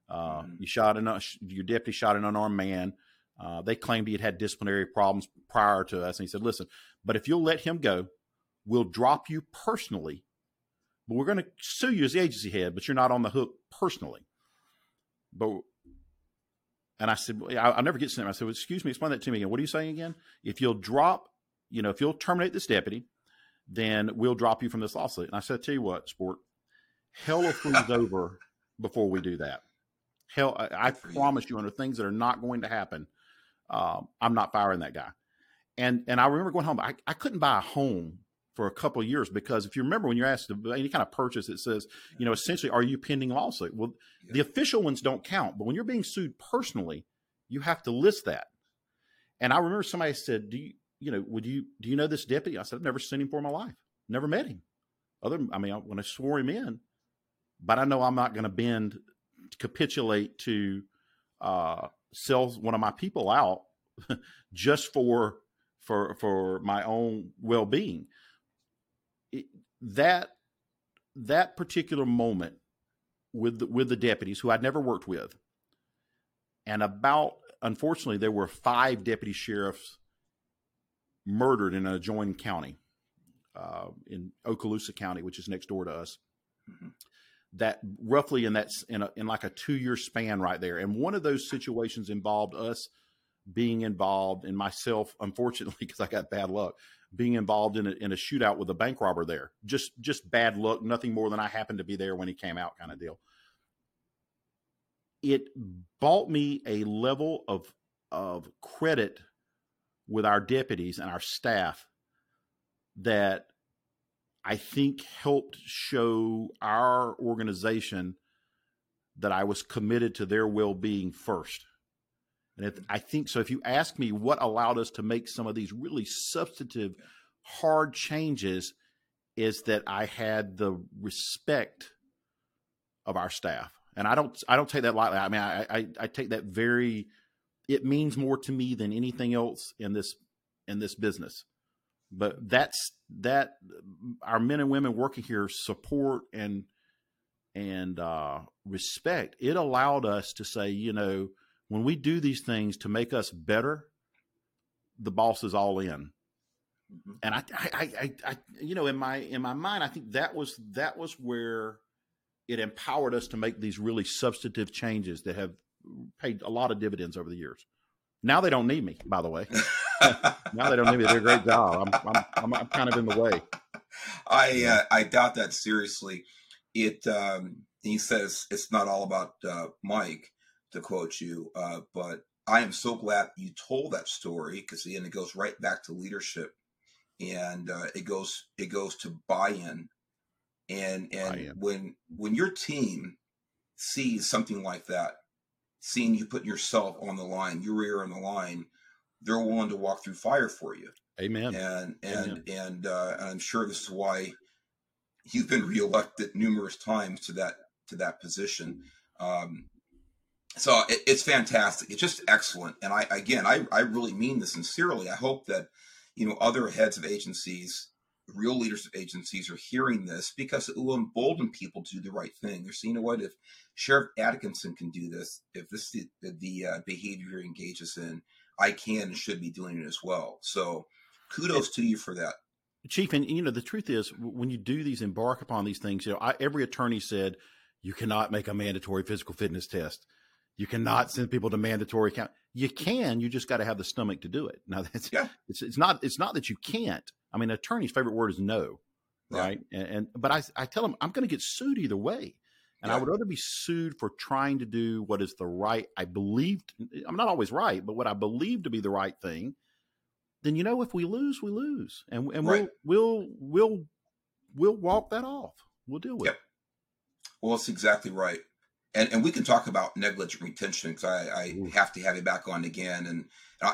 Uh, mm-hmm. You shot an your deputy shot an unarmed man." Uh, they claimed he had had disciplinary problems prior to us. And he said, listen, but if you'll let him go, we'll drop you personally, but we're going to sue you as the agency head, but you're not on the hook personally. But, and I said, I, will never get sent. I said, well, excuse me, explain that to me again. What are you saying again? If you'll drop, you know, if you'll terminate this deputy, then we'll drop you from this lawsuit. And I said, tell you what, sport, hell will freeze over [LAUGHS] before we do that. Hell, I, I promise you, under things that are not going to happen, um, I'm not firing that guy. And and I remember going home. I, I couldn't buy a home for a couple of years because if you remember when you're asked to any kind of purchase, it says, you know, essentially, are you pending lawsuit? Well, yeah. the official ones don't count, but when you're being sued personally, you have to list that. And I remember somebody said, "Do you, you know, would you do you know this deputy?" I said, "I've never seen him for my life, never met him. Other, I mean, when I swore him in, but I know I'm not going to bend, capitulate to uh, sell one of my people out [LAUGHS] just for for for my own well being. That that particular moment with the, with the deputies who I'd never worked with, and about unfortunately there were five deputy sheriffs murdered in an adjoining county, uh, in Okaloosa County, which is next door to us. Mm-hmm that roughly in that in, a, in like a two year span right there. And one of those situations involved us being involved and myself, [LAUGHS] unfortunately, because I got bad luck, being involved in a, in a shootout with a bank robber there. Just just bad luck, nothing more than I happened to be there when he came out, kind of deal. It bought me a level of of credit with our deputies and our staff that I think helped show our organization that I was committed to their well being first. And if, I think so. If you ask me what allowed us to make some of these really substantive, hard changes, is that I had the respect of our staff, and I don't I don't take that lightly. I mean, I, I, I take that very. It means more to me than anything else in this in this business. But that's that our men and women working here support and and uh, respect. It allowed us to say, you know, when we do these things to make us better, the boss is all in. Mm-hmm. And I, I, I, I, you know, in my in my mind, I think that was that was where it empowered us to make these really substantive changes that have paid a lot of dividends over the years. Now they don't need me, by the way. [LAUGHS] now they don't need me. They're a great job. I'm, I'm, I'm, I'm kind of in the way. I, uh, I doubt that seriously. It, um, he says it's not all about uh, Mike, to quote you, uh, but I am so glad you told that story because again, it goes right back to leadership, and uh, it goes it goes to buy-in, and and buy-in. when when your team sees something like that, seeing you put yourself on the line, your ear on the line, they're willing to walk through fire for you. Amen. And and Amen. and, uh, and I'm sure this is why you've been reelected numerous times to that to that position. Um, so it, it's fantastic. It's just excellent. And I again, I I really mean this sincerely. I hope that you know other heads of agencies real leaders of agencies are hearing this because it will embolden people to do the right thing. They're saying, you know what, if Sheriff Adkinson can do this, if this is the, the uh, behavior he engages in, I can and should be doing it as well. So kudos to you for that. Chief, and you know, the truth is when you do these, embark upon these things, you know, I, every attorney said you cannot make a mandatory physical fitness test. You cannot send people to mandatory count. You can, you just got to have the stomach to do it. Now [LAUGHS] that's, yeah. it's, it's not, it's not that you can't. I mean, attorney's favorite word is no. Yeah. Right. And, and, but I, I tell them I'm going to get sued either way. And yeah. I would rather be sued for trying to do what is the right, I believed, I'm not always right, but what I believe to be the right thing, then you know if we lose, we lose. And and right. we'll we'll we'll we'll walk that off. We'll deal with yep. it. Well, that's exactly right. And and we can talk about negligent retention because I, I have to have you back on again. And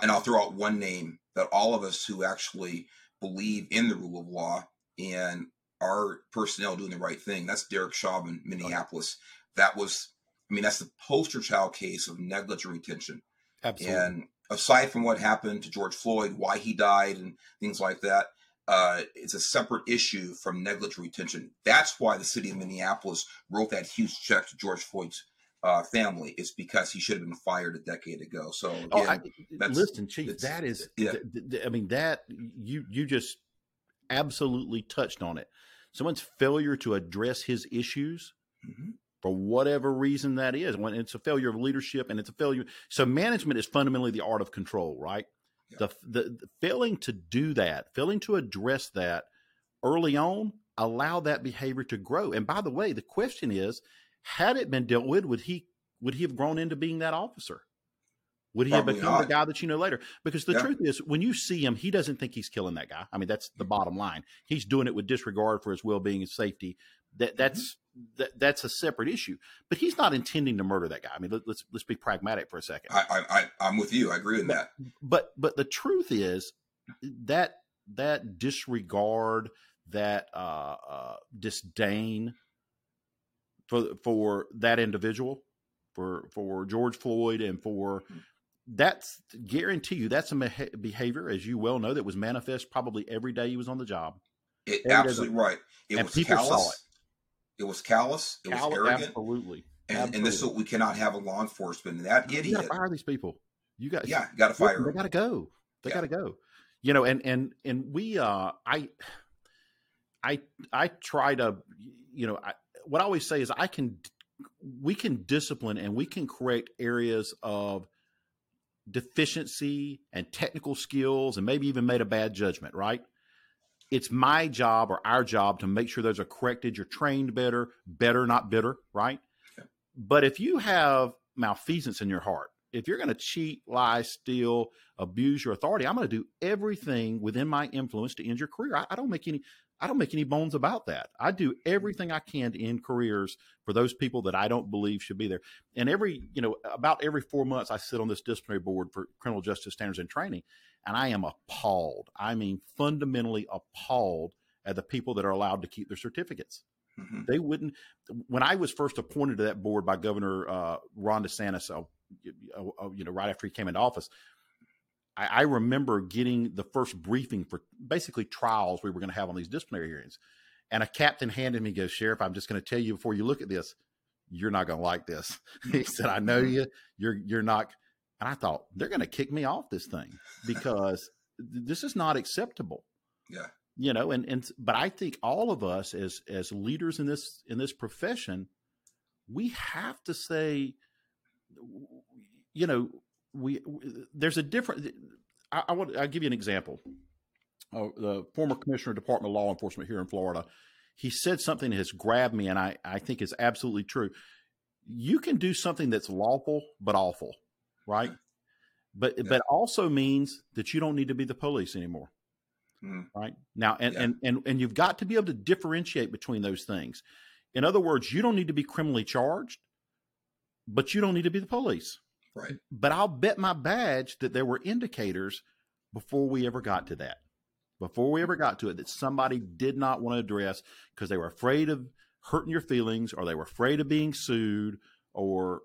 and I'll throw out one name that all of us who actually believe in the rule of law and our personnel doing the right thing. That's Derek Chauvin, Minneapolis. That was, I mean, that's the poster child case of negligent retention. Absolutely. And aside from what happened to George Floyd, why he died, and things like that, uh, it's a separate issue from negligent retention. That's why the city of Minneapolis wrote that huge check to George Floyd's uh, family. It's because he should have been fired a decade ago. So again, oh, I, listen, Chief, that is, yeah. Th- th- I mean, that you you just absolutely touched on it someone's failure to address his issues mm-hmm. for whatever reason that is when it's a failure of leadership and it's a failure so management is fundamentally the art of control right yeah. the, the, the failing to do that failing to address that early on allow that behavior to grow and by the way the question is had it been dealt with would he would he have grown into being that officer would he Probably have become not. the guy that you know later? Because the yeah. truth is, when you see him, he doesn't think he's killing that guy. I mean, that's the bottom line. He's doing it with disregard for his well being and safety. That mm-hmm. that's mm-hmm. that, that's a separate issue. But he's not intending to murder that guy. I mean, let, us let's, let's be pragmatic for a second. I, I I'm with you. I agree with but, that. But but the truth is that that disregard, that uh, uh, disdain for for that individual, for for George Floyd, and for mm-hmm that's guarantee you that's a behavior, as you well know, that was manifest probably every day he was on the job. It, absolutely right. It and was people callous. Saw it. it was callous. It callous, was arrogant. Absolutely. And, absolutely. and this is what we cannot have a law enforcement. That idiot. You to fire these people. You got yeah, got to fire. Them. They got to go. They yeah. got to go. You know, and and and we, uh, I, I, I try to, you know, I, what I always say is I can, we can discipline and we can correct areas of deficiency and technical skills and maybe even made a bad judgment, right? It's my job or our job to make sure those are corrected. You're trained better, better, not bitter, right? Okay. But if you have malfeasance in your heart, if you're going to cheat, lie, steal, abuse your authority, I'm going to do everything within my influence to end your career. I, I don't make any I don't make any bones about that. I do everything I can to end careers for those people that I don't believe should be there. And every, you know, about every four months, I sit on this disciplinary board for criminal justice standards and training, and I am appalled. I mean, fundamentally appalled at the people that are allowed to keep their certificates. Mm-hmm. They wouldn't. When I was first appointed to that board by Governor uh, Ron DeSantis, uh, you know, right after he came into office, I, I remember getting the first briefing for basically trials we were going to have on these disciplinary hearings, and a captain handed me, "Goes, Sheriff, I'm just going to tell you before you look at this, you're not going to like this." [LAUGHS] he said, "I know mm-hmm. you. You're you're not." And I thought they're going to kick me off this thing because this is not acceptable. Yeah you know and and but i think all of us as as leaders in this in this profession we have to say you know we, there's a different I, I, want i'll give you an example uh, the former commissioner of department of law enforcement here in florida he said something that has grabbed me and i i think is absolutely true you can do something that's lawful but awful right but yeah. but also means that you don't need to be the police anymore Mm. Right now, and, yeah. and and and you've got to be able to differentiate between those things. In other words, you don't need to be criminally charged, but you don't need to be the police. Right. But I'll bet my badge that there were indicators before we ever got to that. Before we ever got to it, that somebody did not want to address because they were afraid of hurting your feelings or they were afraid of being sued or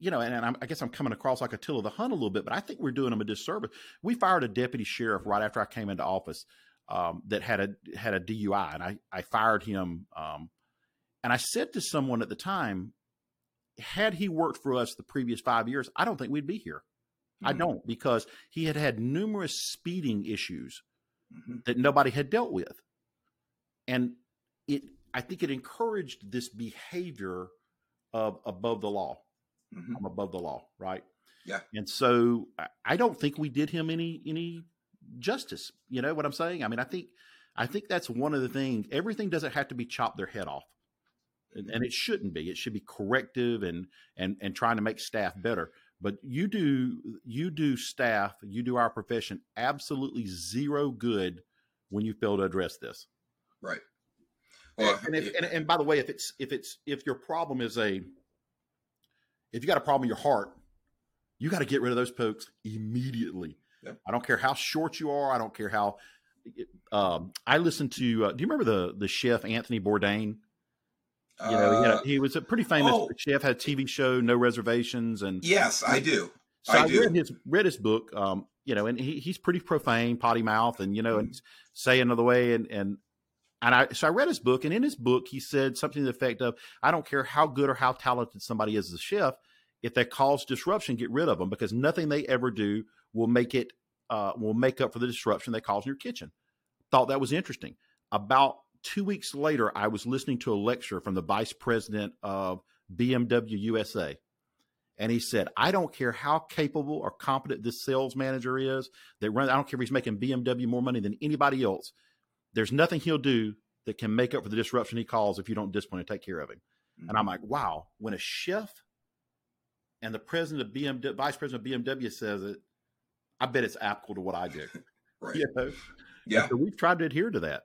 you know, and, and i guess I'm coming across like a Attila the Hun a little bit, but I think we're doing them a disservice. We fired a deputy sheriff right after I came into office um, that had a had a DUI, and I I fired him. Um, and I said to someone at the time, had he worked for us the previous five years, I don't think we'd be here. Mm-hmm. I don't because he had had numerous speeding issues mm-hmm. that nobody had dealt with, and it I think it encouraged this behavior of above the law mm-hmm. I'm above the law, right? Yeah. And so I don't think we did him any any justice. You know what I'm saying? I mean, I think I think that's one of the things. Everything doesn't have to be chopped their head off, and, and it shouldn't be. It should be corrective and and and trying to make staff better. But you do you do staff, you do our profession absolutely zero good when you fail to address this. Right. Well, and, if, and, and by the way, if it's if it's if your problem is a if you got a problem in your heart, you got to get rid of those folks immediately. Yep. I don't care how short you are. I don't care how. Um, I listened to. Uh, do you remember the the chef Anthony Bourdain? You know, uh, he, he, was a pretty famous oh, chef. Had a TV show, No Reservations, and yes, I do. So I, I do. read his read his book. Um, you know, and he, he's pretty profane, potty mouth, and you know, mm. and say another way, and and and I so I read his book, and in his book, he said something to the effect of, "I don't care how good or how talented somebody is as a chef, if they cause disruption, get rid of them because nothing they ever do will make it uh, will make up for the disruption they cause in your kitchen." Thought that was interesting. About two weeks later, I was listening to a lecture from the vice president of BMW USA. And he said, I don't care how capable or competent this sales manager is that runs, I don't care if he's making BMW more money than anybody else there's nothing he'll do that can make up for the disruption he calls if you don't discipline and take care of him. Mm-hmm. And I'm mm-hmm. like, wow, when a chef and the president of BMW, vice president of BMW says it, I bet it's applicable to what I do. [LAUGHS] right. You know? Yeah. so we've tried to adhere to that.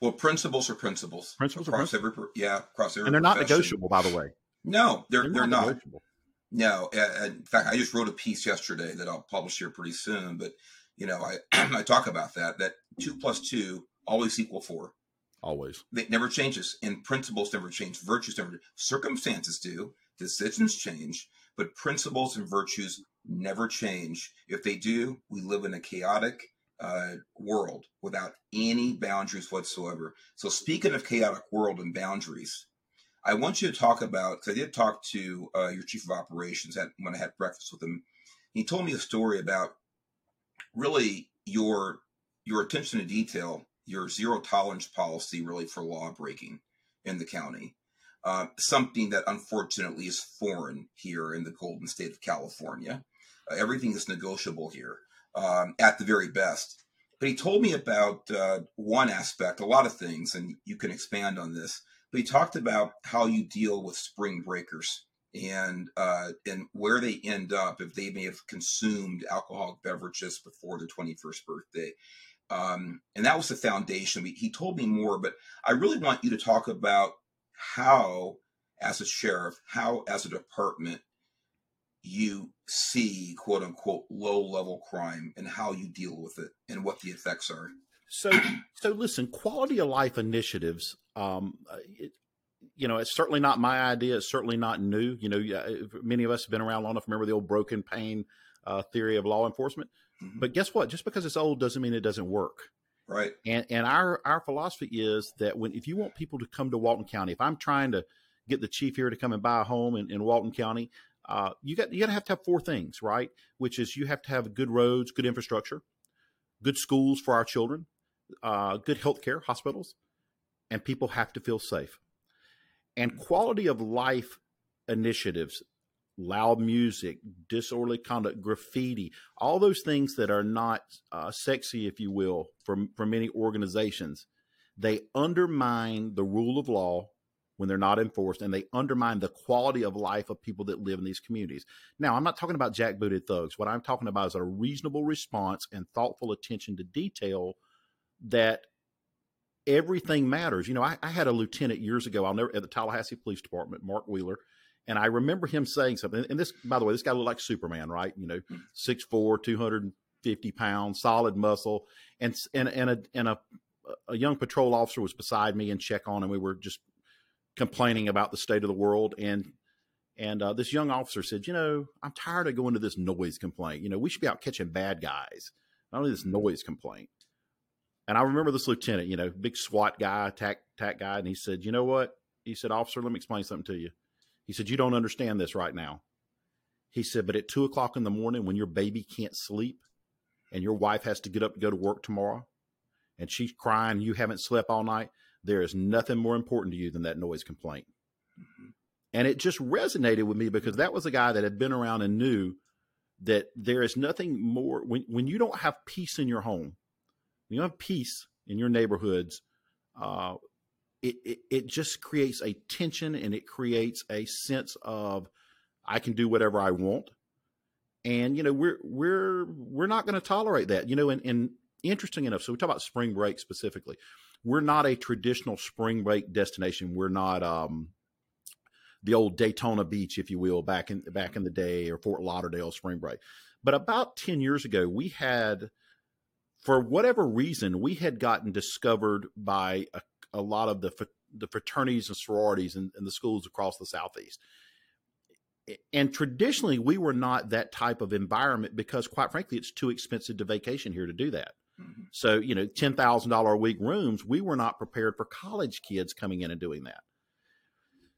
Well, principles are principles. Principles across are principles. every yeah across every and they're not negotiable. By the way, no, they're they're, they're not. not. No, in fact, I just wrote a piece yesterday that I'll publish here pretty soon. But you know, I [CLEARS THROAT] I talk about that that two plus two always equal four. Always. It never changes. And principles never change. Virtues never Circumstances do. Decisions change. But principles and virtues never change. If they do, we live in a chaotic uh, world without any boundaries whatsoever. So, speaking of chaotic world and boundaries, I want you to talk about because I did talk to uh, your chief of operations at, when I had breakfast with him. He told me a story about really your your attention to detail your zero tolerance policy really for law breaking in the county. Uh, something that unfortunately is foreign here in the golden state of California. Uh, everything is negotiable here um, at the very best. But he told me about uh, one aspect, a lot of things, and you can expand on this. But he talked about how you deal with spring breakers and uh, and where they end up if they may have consumed alcoholic beverages before their 21st birthday um, and that was the foundation. He told me more, but I really want you to talk about how, as a sheriff, how, as a department, you see quote unquote low level crime and how you deal with it and what the effects are. So, [CLEARS THROAT] so listen, quality of life initiatives. Um, it, you know, it's certainly not my idea. It's certainly not new. You know, many of us have been around long enough. Remember the old broken pane uh, theory of law enforcement. Mm-hmm. But guess what? Just because it's old doesn't mean it doesn't work. Right. And and our our philosophy is that when if you want people to come to Walton County, if I'm trying to get the chief here to come and buy a home in, in Walton County, uh, you got you got to have to have four things, right? Which is you have to have good roads, good infrastructure, good schools for our children, uh, good healthcare, hospitals, and people have to feel safe. And quality of life initiatives loud music, disorderly conduct, graffiti, all those things that are not uh, sexy, if you will, for, for many organizations, they undermine the rule of law when they're not enforced and they undermine the quality of life of people that live in these communities. Now, I'm not talking about jackbooted thugs. What I'm talking about is a reasonable response and thoughtful attention to detail that everything matters. You know, I, I had a lieutenant years ago, I'll never at the Tallahassee Police Department, Mark Wheeler and I remember him saying something. And this, by the way, this guy looked like Superman, right? You know, hmm. six four, two hundred fifty pounds, solid muscle, and and and a and a a young patrol officer was beside me and check on, and we were just complaining about the state of the world. And and uh, this young officer said, you know, I'm tired of going to this noise complaint. You know, we should be out catching bad guys, not only this noise complaint. And I remember this lieutenant, you know, big SWAT guy, tac tac guy, and he said, you know what? He said, officer, let me explain something to you. He said, You don't understand this right now. He said, But at two o'clock in the morning, when your baby can't sleep and your wife has to get up to go to work tomorrow and she's crying, you haven't slept all night, there is nothing more important to you than that noise complaint. Mm-hmm. And it just resonated with me because that was a guy that had been around and knew that there is nothing more when, when you don't have peace in your home, when you don't have peace in your neighborhoods, uh, it, it, it just creates a tension and it creates a sense of I can do whatever I want. And you know we're we're we're not going to tolerate that. You know, and, and interesting enough, so we talk about spring break specifically. We're not a traditional spring break destination. We're not um, the old Daytona Beach, if you will, back in back in the day, or Fort Lauderdale spring break. But about ten years ago, we had, for whatever reason, we had gotten discovered by a a lot of the the fraternities and sororities in, in the schools across the southeast. And traditionally, we were not that type of environment because, quite frankly, it's too expensive to vacation here to do that. Mm-hmm. So, you know, ten thousand dollar a week rooms, we were not prepared for college kids coming in and doing that.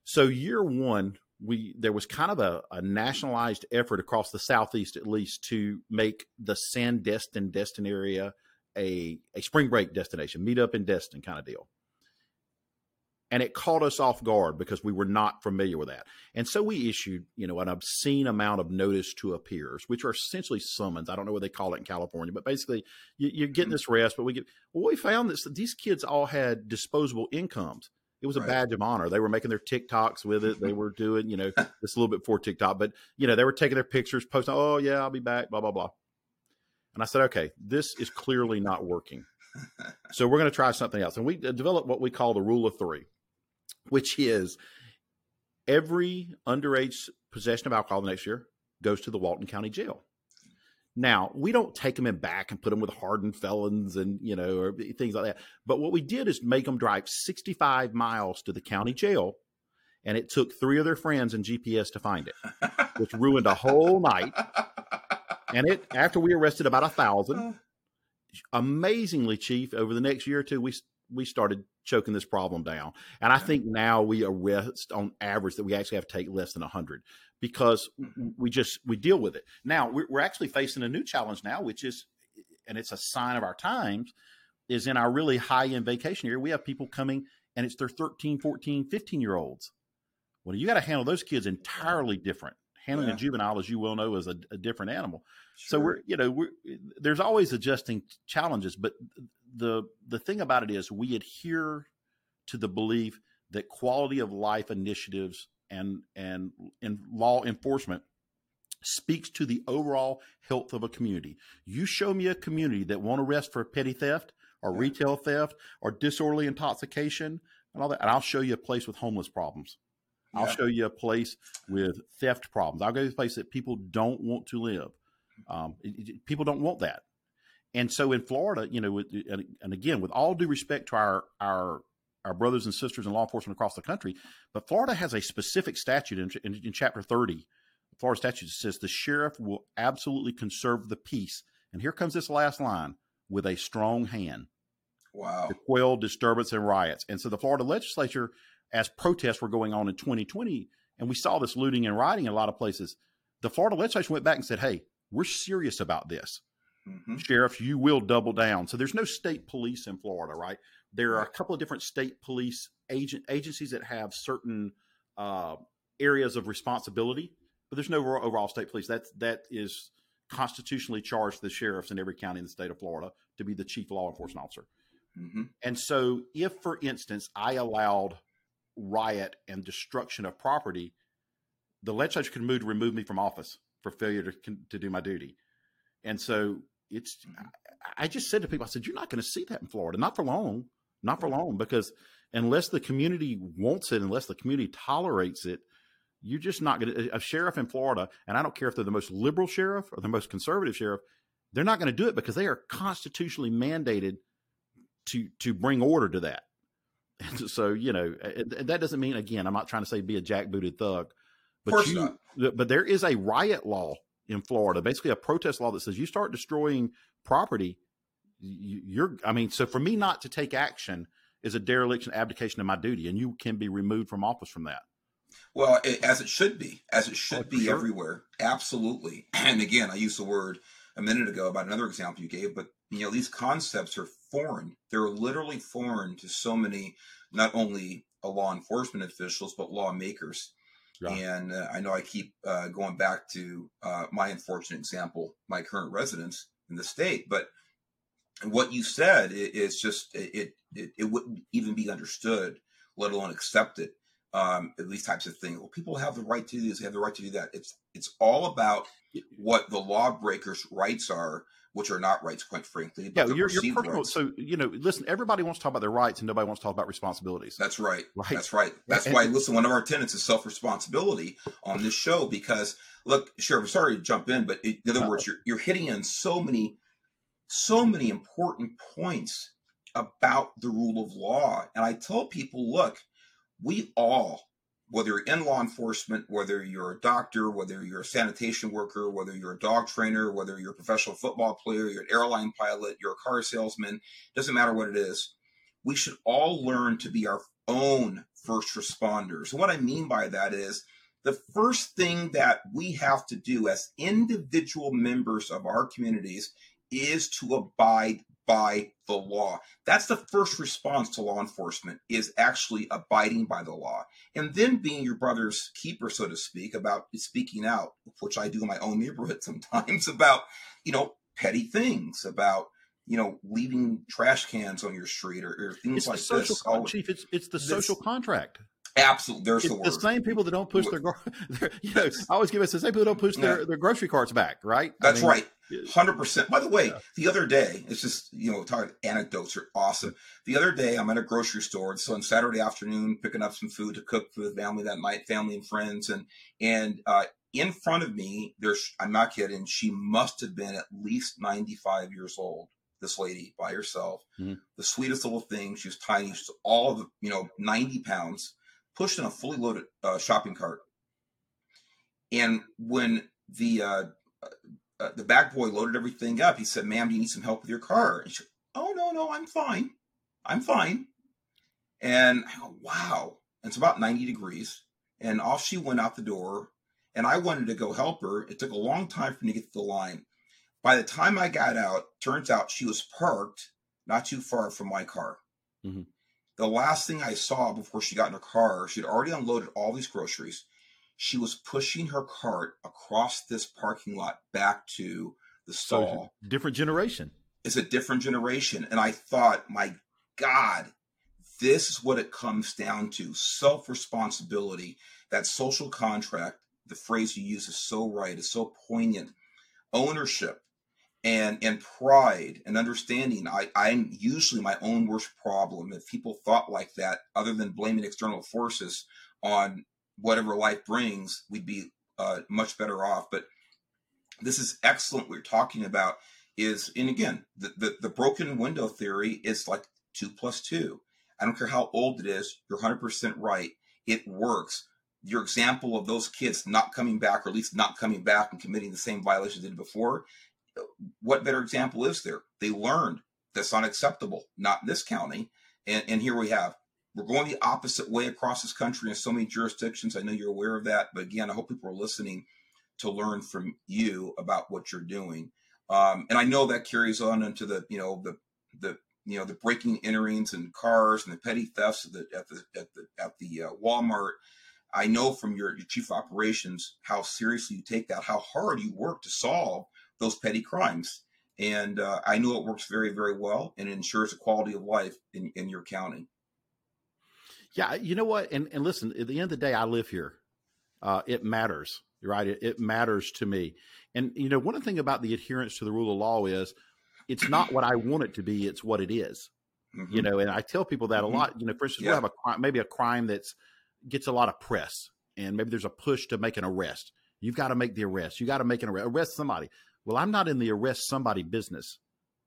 So, year one, we there was kind of a, a nationalized effort across the southeast, at least, to make the Sandestin Destin area a a spring break destination, meet up in Destin kind of deal and it caught us off guard because we were not familiar with that. And so we issued, you know, an obscene amount of notice to appears, which are essentially summons. I don't know what they call it in California, but basically you, are getting mm-hmm. this rest. But we get, well, we found that these kids all had disposable incomes. It was a right. badge of honor. They were making their TikToks with it. They were [LAUGHS] doing, you know, this a little bit before TikTok, but you know, they were taking their pictures, posting, "Oh yeah, I'll be back," blah blah blah. And I said, "Okay, this is clearly not working." so we're going to try something else. And we developed what we call the rule of three which is every underage possession of alcohol the next year goes to the Walton County Jail. Now, we don't take them in back and put them with hardened felons and, you know, or things like that. But what we did is make them drive 65 miles to the county jail. And it took three of their friends and GPS to find it, which ruined a whole night. And it, after we arrested about a thousand, [LAUGHS] amazingly, Chief, over the next year or two, we we started choking this problem down. And I think now we arrest on average that we actually have to take less than 100 because we just we deal with it. Now we're, we're actually facing a new challenge now, which is, and it's a sign of our times, is in our really high end vacation area. We have people coming and it's their 13, 14, 15 year olds. Well, you got to handle those kids entirely different. Handling yeah. a juvenile, as you well know, is a, a different animal. Sure. So we're, you know, we're, there's always adjusting challenges, but the the thing about it is we adhere to the belief that quality of life initiatives and and and law enforcement speaks to the overall health of a community. You show me a community that won't arrest for petty theft or retail theft or disorderly intoxication and all that, and I'll show you a place with homeless problems. Yeah. I'll show you a place with theft problems. I'll go to a place that people don't want to live. Um, it, it, people don't want that And so in Florida, you know, with, and, and again, with all due respect to our our our brothers and sisters in law enforcement across the country, but Florida has a specific statute in, in, in Chapter 30. The Florida statute says the sheriff will absolutely conserve the peace. And here comes this last line with a strong hand. Wow. To quell disturbance and riots. And so the Florida legislature, as protests were going on in 2020, and we saw this looting and rioting in a lot of places, the Florida legislature went back and said, hey, we're serious about this. Mm-hmm. Sheriff, you will double down. So there's no state police in Florida, right? There are a couple of different state police agent agencies that have certain uh, areas of responsibility, but there's no overall state police. That that is constitutionally charged the sheriffs in every county in the state of Florida to be the chief law enforcement officer. Mm-hmm. And so, if, for instance, I allowed riot and destruction of property, the legislature could move to remove me from office for failure to to do my duty. And so, it's I just said to people, I said, you're not going to see that in Florida, not for long, not for long, because unless the community wants it, unless the community tolerates it, you're just not going to. A sheriff in Florida, and I don't care if they're the most liberal sheriff or the most conservative sheriff, they're not going to do it because they are constitutionally mandated to to bring order to that. And [LAUGHS] so you know that doesn't mean again, I'm not trying to say be a jackbooted thug, but you, not. but there is a riot law in Florida, basically a protest law that says you start destroying property, you're, I mean, so for me not to take action is a dereliction, abdication of my duty, and you can be removed from office from that. Well, it, as it should be, as it oh, should oh, be sure. everywhere. Absolutely. [CLEARS THROAT] And again, I used the word a minute ago about another example you gave, but you know, these concepts are foreign. They're literally foreign to so many, not only law enforcement officials, but lawmakers. Yeah. And uh, I know I keep uh, going back to uh, my unfortunate example, my current residence in the state, but what you said is just it, it it wouldn't even be understood, let alone accepted. Um, these types of things. Well, people have the right to do this, they have the right to do that. It's it's all about what the lawbreakers' rights are, which are not rights, quite frankly. yeah, your, your personal. Rights. So you know, listen. Everybody wants to talk about their rights, and nobody wants to talk about responsibilities. That's right. Right. That's right. [LAUGHS] That's and, why. Listen, one of our tenants is self responsibility on this show because look, sure, sorry to jump in, but in other uh, words, you're you're hitting on so many, so many important points about the rule of law, and I tell people, look, we all whether you're in law enforcement, whether you're a doctor, whether you're a sanitation worker, whether you're a dog trainer, whether you're a professional football player, you're an airline pilot, you're a car salesman, doesn't matter what it is. We should all learn to be our own first responders. And what I mean by that is the first thing that we have to do as individual members of our communities is to abide by the law. That's the first response to law enforcement is actually abiding by the law. And then being your brother's keeper, so to speak, about speaking out, which I do in my own neighborhood [LAUGHS] sometimes about, you know, petty things, about you know, leaving trash cans on your street or, or things it's like the social this. Con- Chief, it's it's the this, social contract. Absolutely, there's it's the. The same people that don't push their, their you know, I always give us the same people that don't push their, yeah. their grocery carts back, right? That's I mean, right, hundred percent. By the way, yeah. the other day, it's just you know, talking anecdotes are awesome. The other day, I'm at a grocery store, so on Saturday afternoon, picking up some food to cook for the family that night, family and friends, and and uh, in front of me, there's I'm not kidding, she must have been at least 95 years old this lady by herself. Mm-hmm. The sweetest little thing. She was tiny. She's all of you know, 90 pounds pushed in a fully loaded uh, shopping cart. And when the uh, uh, the back boy loaded everything up, he said, "Ma'am, do you need some help with your car?" And she, "Oh no, no, I'm fine. I'm fine." And I go, "Wow!" And it's about 90 degrees, and off she went out the door. And I wanted to go help her. It took a long time for me to get to the line. By the time I got out, turns out she was parked not too far from my car. Mm-hmm. The last thing I saw before she got in her car, she'd already unloaded all these groceries. She was pushing her cart across this parking lot back to the stall. So different generation. It's a different generation. And I thought, my God, this is what it comes down to self responsibility. That social contract, the phrase you use is so right, it's so poignant. Ownership and and pride and understanding I, i'm usually my own worst problem if people thought like that other than blaming external forces on whatever life brings we'd be uh, much better off but this is excellent we're talking about is, and again, the, the, the broken window theory is like two plus two. I don't care how old it is, you're 100% right. It works. Your example of those kids not coming back, or at least not coming back and committing the same violations they did before, what better example is there? They learned that's unacceptable, not in this county. And, and here we have we're going the opposite way across this country in so many jurisdictions. I know you're aware of that, but again, I hope people are listening to learn from you about what you're doing. Um, and I know that carries on into the you know the the you know the breaking enterings and cars and the petty thefts at the at the at the, at the uh, Walmart. I know from your, your chief operations how seriously you take that, how hard you work to solve those petty crimes. And uh, I know it works very, very well and it ensures a quality of life in, in your county. Yeah, you know what? And and listen, at the end of the day, I live here. Uh, it matters, right? It, it, matters to me. And you know, one thing about the adherence to the rule of law is it's not what I want it to be; it's what it is. Mm-hmm. You know, and I tell people that mm-hmm. a lot. You know, for instance, yeah. we have a crime, maybe a crime that's gets a lot of press, and maybe there's a push to make an arrest. You've got to make the arrest. You got to make an arrest. Arrest somebody. Well, I'm not in the arrest somebody business.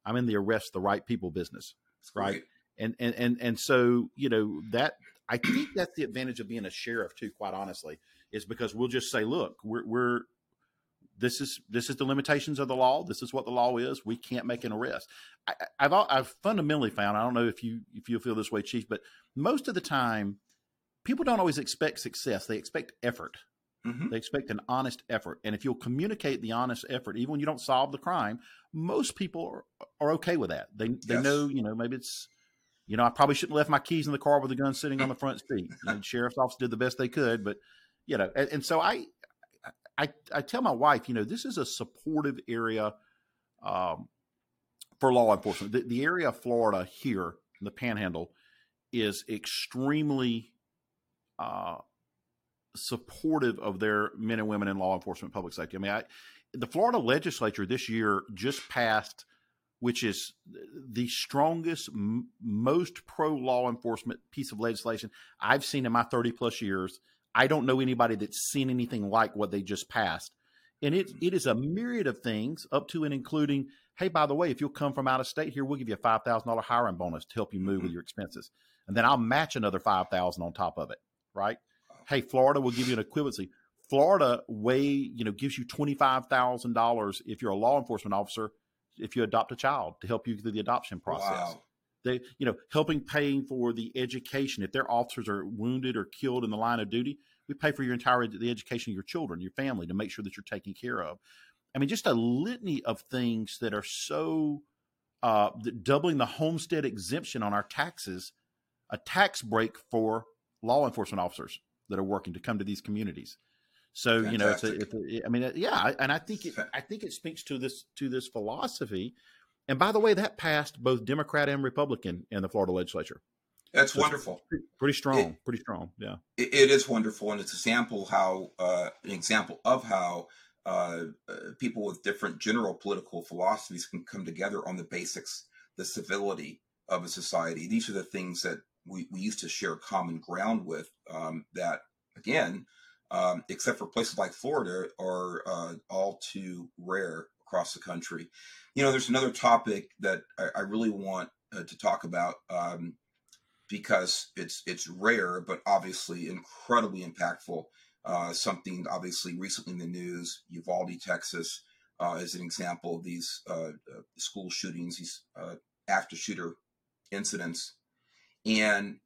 I'm in the arrest the right people business, right? And and and and so you know that I think that's the advantage of being a sheriff too. Quite honestly, is because we'll just say, look, we're, we're this is this is the limitations of the law. This is what the law is. We can't make an arrest. I, have I've fundamentally found. I don't know if you if you feel this way, Chief, but most of the time, people don't always expect success. They expect effort. Mm-hmm. They expect an honest effort, and if you'll communicate the honest effort, even when you don't solve the crime, most people are, are okay with that. They they yes. know you know maybe it's you know, I probably shouldn't have left my keys in the car with the gun sitting on the front seat. the sheriff's office did the best they could, but you know, and, and, so I, I, I tell my wife, you know, this is a supportive area um, for law enforcement. The, the area of Florida here in the Panhandle is extremely uh, supportive of their men and women in law enforcement, public safety. I mean, I, the Florida legislature this year just passed which is the strongest, m- most pro law enforcement piece of legislation I've seen in my 30 plus years. I don't know anybody that's seen anything like what they just passed. And it, it is a myriad of things up to and including, hey, by the way, if you'll come from out of state here, we'll give you a $5,000 hiring bonus to help you move with mm-hmm. your expenses. And then I'll match another 5000 on top of it, right? Hey, Florida will give you an equivalency. Florida way, you know, gives you $25,000 if you're a law enforcement officer if you adopt a child to help you through the adoption process. Wow. They, you know, helping paying for the education. If their officers are wounded or killed in the line of duty, we pay for your entire the education of your children, your family, to make sure that you're taken care of. I mean, just a litany of things that are so uh, doubling the homestead exemption on our taxes, a tax break for law enforcement officers that are working to come to these communities. So Fantastic. you know, it's a, it's a, I mean, yeah, and I think it, I think it speaks to this to this philosophy. And by the way, that passed both Democrat and Republican in the Florida legislature. That's so wonderful. Pretty, pretty, strong. It, pretty strong. Yeah. It, it is wonderful, and it's an example how uh, an example of how uh, uh, people with different general political philosophies can come together on the basics, the civility of a society. These are the things that we, we used to share common ground with. Um, that again, um, except for places like Florida, are uh, all too rare across the country. You know, there's another topic that I, I really want uh, to talk about um, because it's it's rare, but obviously incredibly impactful. Uh, something obviously recently in the news, Uvalde, Texas, uh, is an example of these uh, uh, school shootings, these active shooter incidents, and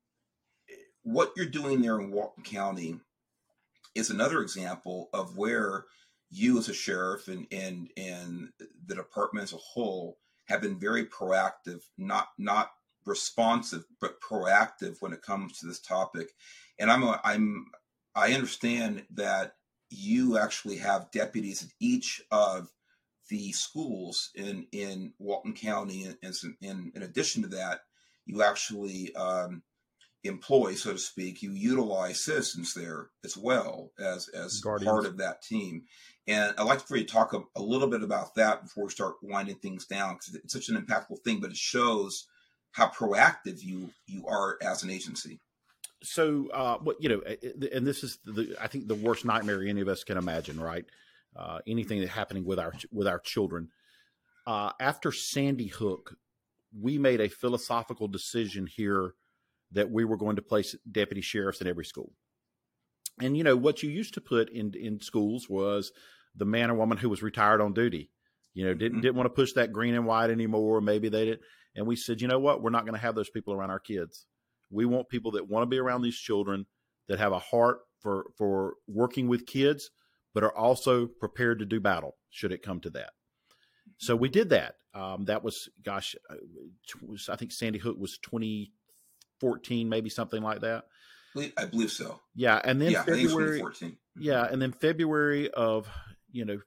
what you're doing there in Walton County is another example of where you as a sheriff and and and the department as a whole have been very proactive, not not responsive, but proactive when it comes to this topic. And I'm a, I'm I understand that you actually have deputies at each of the schools in in Walton County, and, in, in addition to that, you actually um, employ, so to speak, you utilize citizens there as well as as Guardians. part of that team. And I'd like for you to talk a, a, little bit about that before we start winding things down because it's such an impactful thing, but it shows how proactive you you are as an agency. So, uh, what you know, and this is the I think the worst nightmare any of us can imagine, right? Uh, anything that's happening with our with our children. uh, after Sandy Hook, we made a philosophical decision here that we were going to place deputy sheriffs in every school. And you know what you used to put in in schools was the man or woman who was retired on duty. You know, didn't mm-hmm. didn't want to push that green and white anymore. Maybe they did. And we said, you know what? We're not going to have those people around our kids. We want people that want to be around these children, that have a heart for for working with kids, but are also prepared to do battle should it come to that. So we did that. Um, that was, gosh, uh, was, I think Sandy Hook was 2014, maybe something like that. I believe so. Yeah, and then yeah, February. Yeah, and then February of you know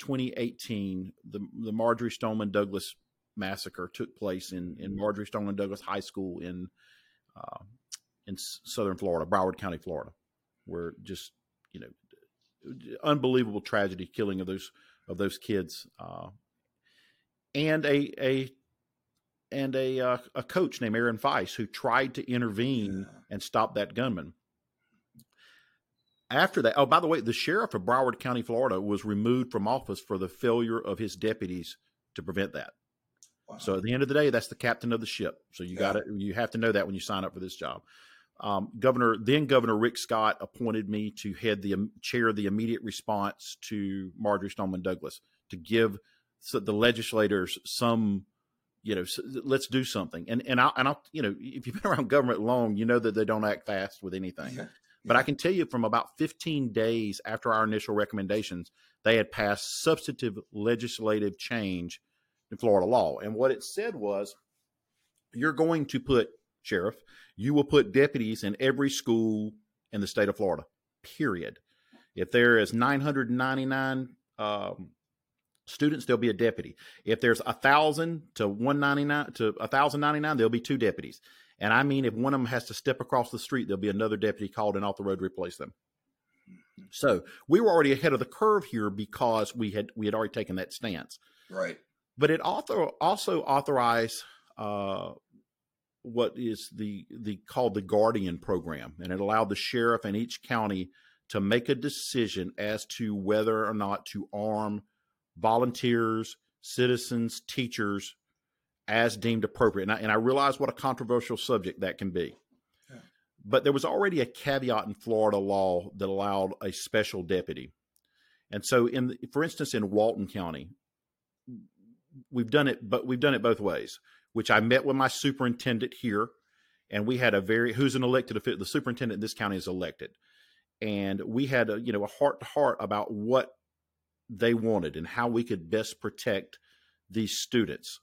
2018, the the Marjory Stoneman Douglas massacre took place in in Marjory Stoneman Douglas High School in uh, in southern Florida, Broward County, Florida, where just you know unbelievable tragedy, killing of those of those kids, uh, and a a and a uh, a coach named Aaron Feis who tried to intervene yeah. and stop that gunman. After that, oh, by the way, the sheriff of Broward County, Florida, was removed from office for the failure of his deputies to prevent that. Wow. So at the end of the day, that's the captain of the ship. So you yeah. got to you have to know that when you sign up for this job. Um, Governor then Governor Rick Scott appointed me to head the um, chair of the immediate response to Marjory Stoneman Douglas to give the legislators some you know, let's do something. And and I and I you know, if you've [LAUGHS] been around government long, you know that they don't act fast with anything. Yeah. But I can tell you from about 15 days after our initial recommendations, they had passed substantive legislative change in Florida law. And what it said was you're going to put sheriff, you will put deputies in every school in the state of Florida. Period. If there is 999 um, students, there'll be a deputy. If there's a thousand to one ninety nine to a thousand ninety nine, there'll be two deputies. And I mean, if one of them has to step across the street, there'll be another deputy called in off the road to replace them. So we were already ahead of the curve here because we had we had already taken that stance. Right. But it also also authorized uh, what is the the called the Guardian program, and it allowed the sheriff in each county to make a decision as to whether or not to arm volunteers, citizens, teachers as deemed appropriate. And I, and I realize what a controversial subject that can be. But there was already a caveat in Florida law that allowed a special deputy. And so, in for instance, in Walton County, we've done it, but we've done it both ways. Which I met with my superintendent here, and we had a very who's an elected official. The superintendent in this county is elected, and we had a you know a heart to heart about what they wanted and how we could best protect these students.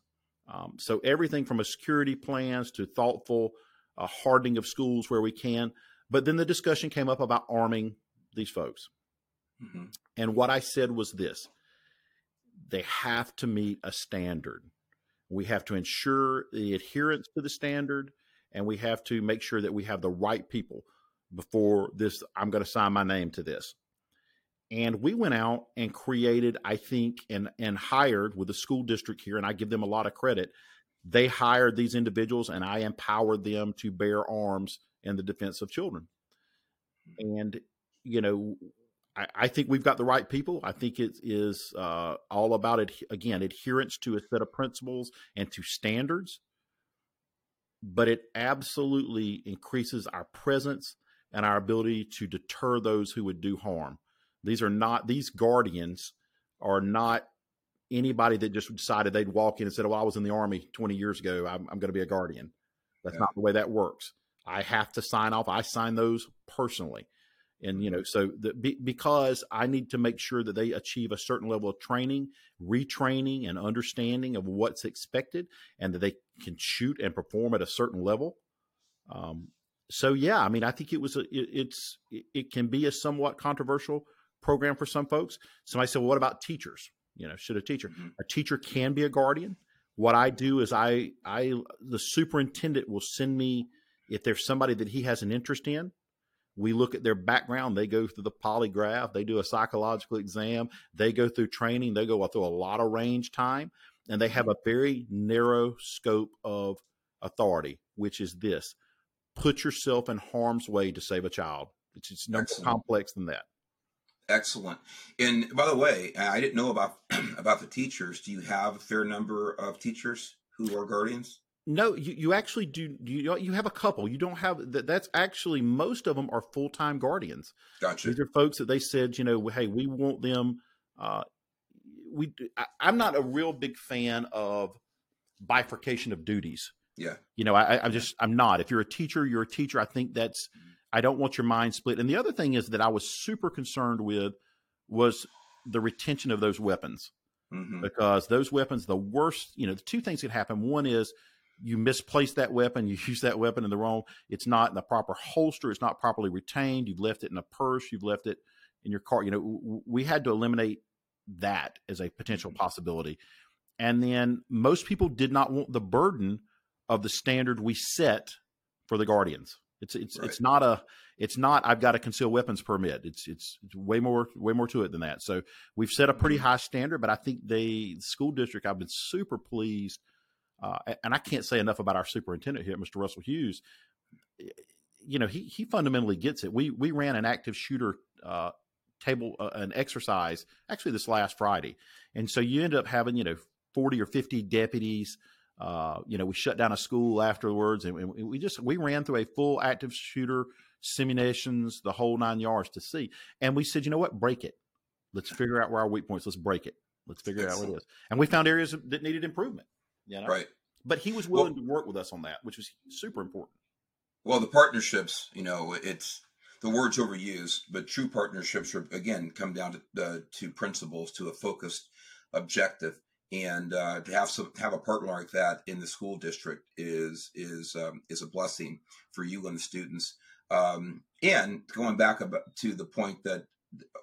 Um, so everything from a security plans to thoughtful uh, hardening of schools where we can. But then the discussion came up about arming these folks. Mm-hmm. And what I said was this they have to meet a standard. We have to ensure the adherence to the standard, and we have to make sure that we have the right people before this. I'm going to sign my name to this. And we went out and created, I think, and and hired with the school district here, and I give them a lot of credit. They hired these individuals, and I empowered them to bear arms in the defense of children. And you know, I, I think we've got the right people. I think it is uh, all about it again, adherence to a set of principles and to standards. But it absolutely increases our presence and our ability to deter those who would do harm. These are not these guardians are not anybody that just decided they'd walk in and said, "Well, I was in the army 20 years ago. I'm, I'm going to be a guardian." That's yeah. not the way that works. I have to sign off. I sign those personally, and you know, so the, be, because I need to make sure that they achieve a certain level of training, retraining, and understanding of what's expected, and that they can shoot and perform at a certain level. Um, so yeah, I mean, I think it was a, it, it's it, it can be a somewhat controversial program for some folks. Somebody said, well, what about teachers? You know, should a teacher? Mm-hmm. A teacher can be a guardian. What I do is I, I, the superintendent will send me if there's somebody that he has an interest in. We look at their background. They go through the polygraph. They do a psychological exam. They go through training. They go through a lot of range time, and they have a very narrow scope of authority, which is this: put yourself in harm's way to save a child. It's, it's no more complex than that. Excellent. And by the way, I didn't know about [CLEARS THROAT] about the teachers. Do you have a fair number of teachers who are guardians? No, you, you actually do. You you have a couple. You don't have that. That's actually most of them are full time guardians. Gotcha. These are folks that they said, you know, hey, we want them. Uh, we I, I'm not a real big fan of bifurcation of duties. Yeah. You know, I, I'm just I'm not. If you're a teacher, you're a teacher. I think that's I don't want your mind split. And the other thing is that I was super concerned with was the retention of those weapons. Mm-hmm. Because those weapons, the worst, you know, the two things that happen. One is you misplace that weapon, you [LAUGHS] use that weapon in the wrong, it's not in the proper holster, it's not properly retained, you've left it in a purse, you've left it in your car. You know, we had to eliminate that as a potential mm-hmm. possibility. And then most people did not want the burden of the standard we set for the guardians. It's it's right. it's not a it's not I've got a concealed weapons permit. It's, it's it's way more way more to it than that. So we've set a pretty mm-hmm. high standard, but I think the school district I've been super pleased uh, and I can't say enough about our superintendent here, Mr. Russell Hughes. You know, he he fundamentally gets it. We we ran an active shooter uh, table uh, an exercise actually this last Friday, and so you end up having you know forty or fifty deputies. Uh, you know, we shut down a school afterwards, and, and we just we ran through a full active shooter simulations, the whole nine yards to see. And we said, you know what, break it. Let's figure out where our weak points. Let's break it. Let's figure Excellent. out what it is. And we found areas that needed improvement. You know? Right. But he was willing well, to work with us on that, which was super important. Well, the partnerships, you know, it's the words overused, but true partnerships are again come down to uh, to principles, to a focused objective, and uh, to have some have a partner like that in the school district is is um, is a blessing for you and the students. Um, and going back to the point that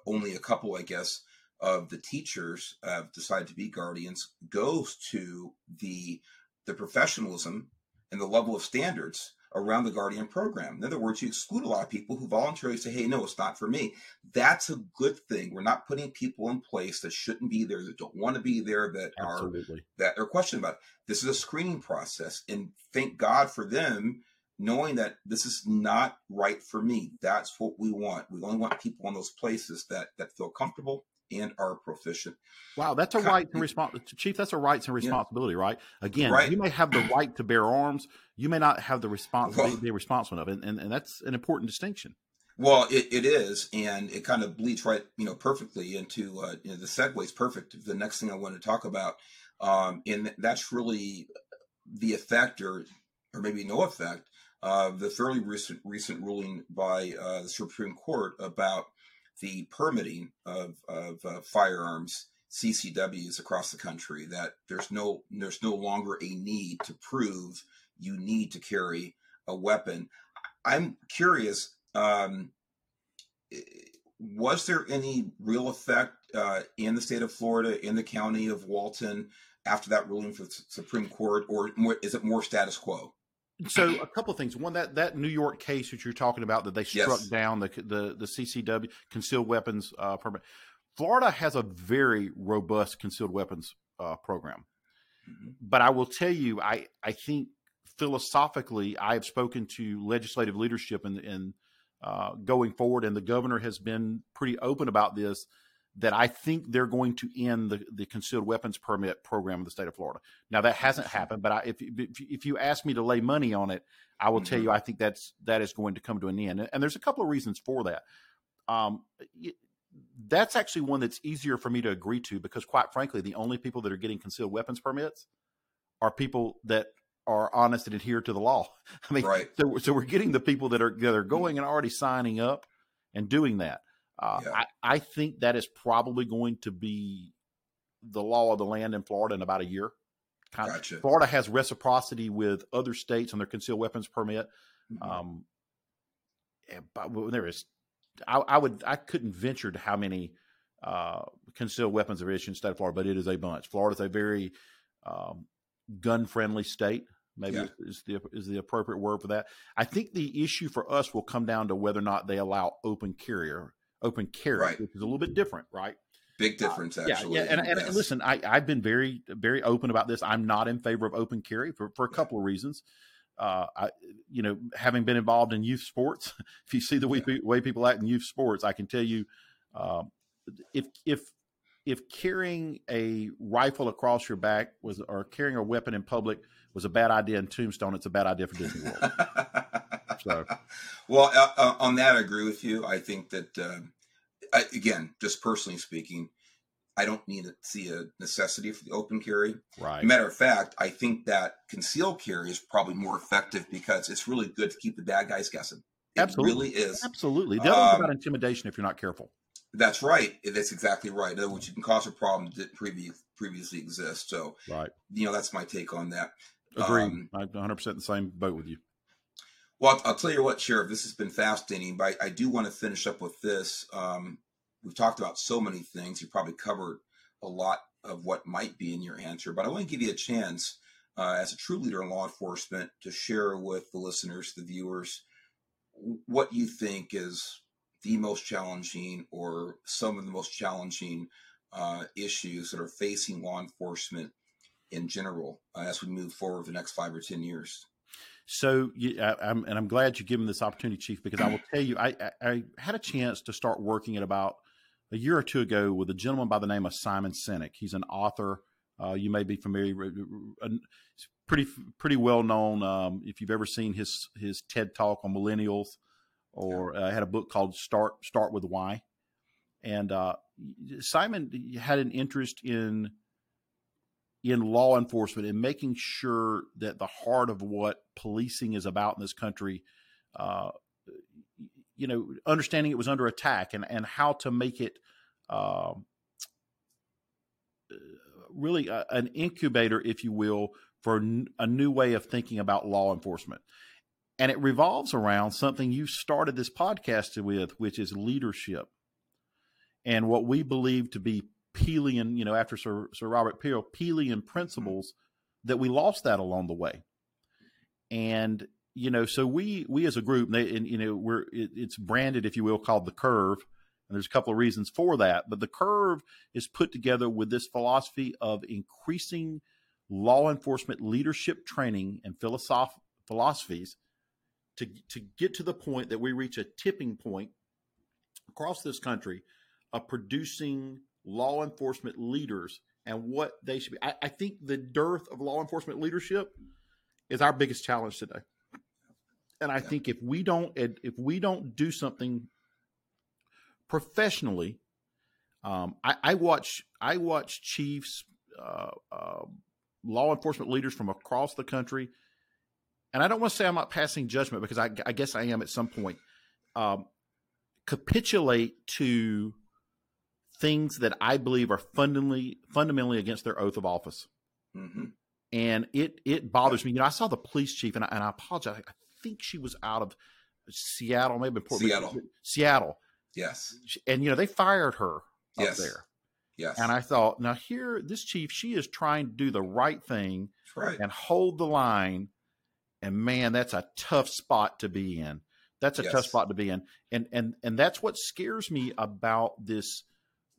only a couple, I guess, of the teachers have decided to be guardians goes to the the professionalism and the level of standards around the guardian program. In other words, you exclude a lot of people who voluntarily say, "Hey, no, it's not for me." That's a good thing. We're not putting people in place that shouldn't be there, that don't want to be there, that Absolutely. are that are questioned about. It. This is a screening process, and thank God for them knowing that this is not right for me. That's what we want. We only want people in those places that that feel comfortable and are proficient. Wow, that's a right and response, Chief. That's a rights and responsibility, yeah. right? Again, right. you may have the right to bear arms, you may not have the responsibility well, be responsible of it, and, and, and that's an important distinction. Well, it, it is, and it kind of bleeds right, you know, perfectly into uh, you know, the segue is perfect. The next thing I want to talk about, um, and that's really the effect, or or maybe no effect, of the fairly recent recent ruling by uh, the Supreme Court about the permitting of, of uh, firearms CCWs across the country. That there's no there's no longer a need to prove you need to carry a weapon. I'm curious. Um, was there any real effect uh, in the state of Florida, in the county of Walton, after that ruling for the Supreme Court, or is it more status quo? So a couple of things. One that that New York case that you're talking about that they struck yes. down the the the CCW concealed weapons uh, permit. Florida has a very robust concealed weapons uh, program, mm-hmm. but I will tell you, I I think philosophically, I have spoken to legislative leadership and and uh, going forward, and the governor has been pretty open about this that I think they're going to end the, the concealed weapons permit program in the state of Florida. Now that hasn't happened, but I, if if you ask me to lay money on it, I will mm-hmm. tell you I think that's that is going to come to an end. And there's a couple of reasons for that. Um, that's actually one that's easier for me to agree to because, quite frankly, the only people that are getting concealed weapons permits are people that are honest and adhere to the law. [LAUGHS] I mean, right. so so we're getting the people that are that are going and already signing up and doing that. Uh, yeah. I, I think that is probably going to be the law of the land in Florida in about a year. Kind gotcha. of, Florida has reciprocity with other states on their concealed weapons permit. Mm-hmm. Um, but there is, I, I, would, I couldn't venture to how many uh, concealed weapons are issued in the state of Florida, but it is a bunch. Florida is a very um, gun friendly state. Maybe yeah. is the is the appropriate word for that. I think the issue for us will come down to whether or not they allow open carrier open carry, right. which is a little bit different, right? Big uh, difference, uh, actually. Yeah, yeah. And, and, and, listen, I, I've been very, very open about this. I'm not in favor of open carry for, for a couple of reasons. Uh, I, you know, having been involved in youth sports, [LAUGHS] if you see the way, way people act in youth sports, I can tell you Um, if if if carrying a rifle across your back was or carrying a weapon in public was a bad idea in Tombstone, it's a bad idea for Disney World. [LAUGHS] so, [LAUGHS] well, uh, uh, on that, I agree with you. I think that uh, I, again, just personally speaking, I don't need to see a necessity for the open carry. Right. Matter of fact, I think that concealed carry is probably more effective because it's really good to keep the bad guys guessing. It Absolutely. really is. Absolutely. The other um, about intimidation if you're not careful. That's right. That's exactly right. In other words, you can cause a problem that didn't previous, previously exist. So, right. You know, that's my take on that. Agree. Um, I'm 100 percent the same boat with you. Well, I'll, tell you what, Sheriff. This has been fascinating, but I, I do want to finish up with this. Um, we've talked about so many things. You probably covered a lot of what might be in your answer, but I want to give you a chance uh, as a true leader in law enforcement to share with the listeners, the viewers, what you think is the most challenging or some of the most challenging uh, issues that are facing law enforcement in general uh, as we move forward the next five or ten years. So, I, I'm, and I'm glad you given this opportunity, Chief, because I will [CLEARS THROAT] tell you, I, I, I had a chance to start working at about a year or two ago with a gentleman by the name of Simon Sinek. He's an author. Uh, you may be familiar. Uh, pretty pretty well known. Um, if you've ever seen his his TED talk on millennials, or uh, had a book called Start Start with Why, and uh, Simon had an interest in in law enforcement and making sure that the heart of what policing is about in this country uh, you know, understanding it was under attack and, and how to make it uh, really a, an incubator, if you will, for a new way of thinking about law enforcement. And it revolves around something you started this podcast with, which is leadership. And what we believe to be Peelian, you know, after Sir, Sir Robert Peel, Peelian principles mm-hmm. that we lost that along the way. And you know, so we we as a group, they, and, you know, we're it, it's branded, if you will, called the Curve, and there's a couple of reasons for that. But the Curve is put together with this philosophy of increasing law enforcement leadership training and philosoph- philosophies to to get to the point that we reach a tipping point across this country of producing law enforcement leaders and what they should be. I, I think the dearth of law enforcement leadership is our biggest challenge today. And I yeah. think if we don't if we don't do something professionally, um, I, I, watch I watch chiefs, uh, uh, law enforcement leaders from across the country, and I don't want to say I'm not passing judgment because I, I guess I am at some point. Um, capitulate to things that I believe are fundamentally fundamentally against their oath of office. Mm-hmm. And it it bothers me. You know, I saw the police chief, and I, and I apologize. I think she was out of Seattle, maybe Port Seattle. Seattle. Yes. And you know, they fired her yes. up there. Yes. And I thought, now here, this chief, she is trying to do the right thing right. and hold the line. And man, that's a tough spot to be in. That's a yes. tough spot to be in. And and and that's what scares me about this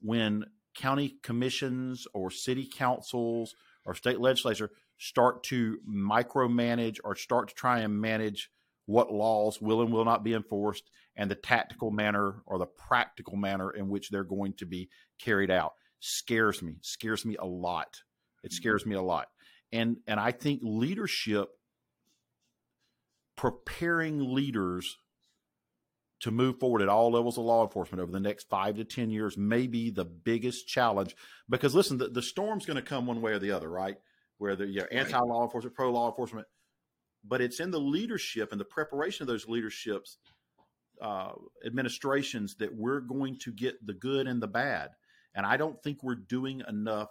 when county commissions or city councils or state legislature start to micromanage or start to try and manage what laws will and will not be enforced and the tactical manner or the practical manner in which they're going to be carried out scares me scares me a lot it mm-hmm. scares me a lot and and i think leadership preparing leaders to move forward at all levels of law enforcement over the next five to ten years may be the biggest challenge. Because listen the, the storm's going to come one way or the other right? Where they're you know, anti law enforcement, pro law enforcement, but it's in the leadership and the preparation of those leaderships uh, administrations that we're going to get the good and the bad. And I don't think we're doing enough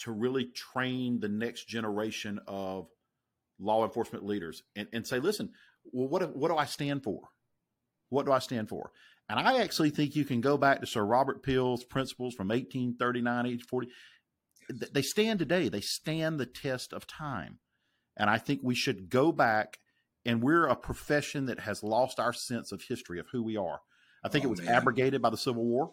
to really train the next generation of law enforcement leaders and, and say, listen, well, what, what do I stand for? What do I stand for? And I actually think you can go back to Sir Robert Peel's principles from 1839, 1840, they stand today. They stand the test of time. And I think we should go back and we're a profession that has lost our sense of history of who we are. I think oh, it was man. abrogated by the Civil War.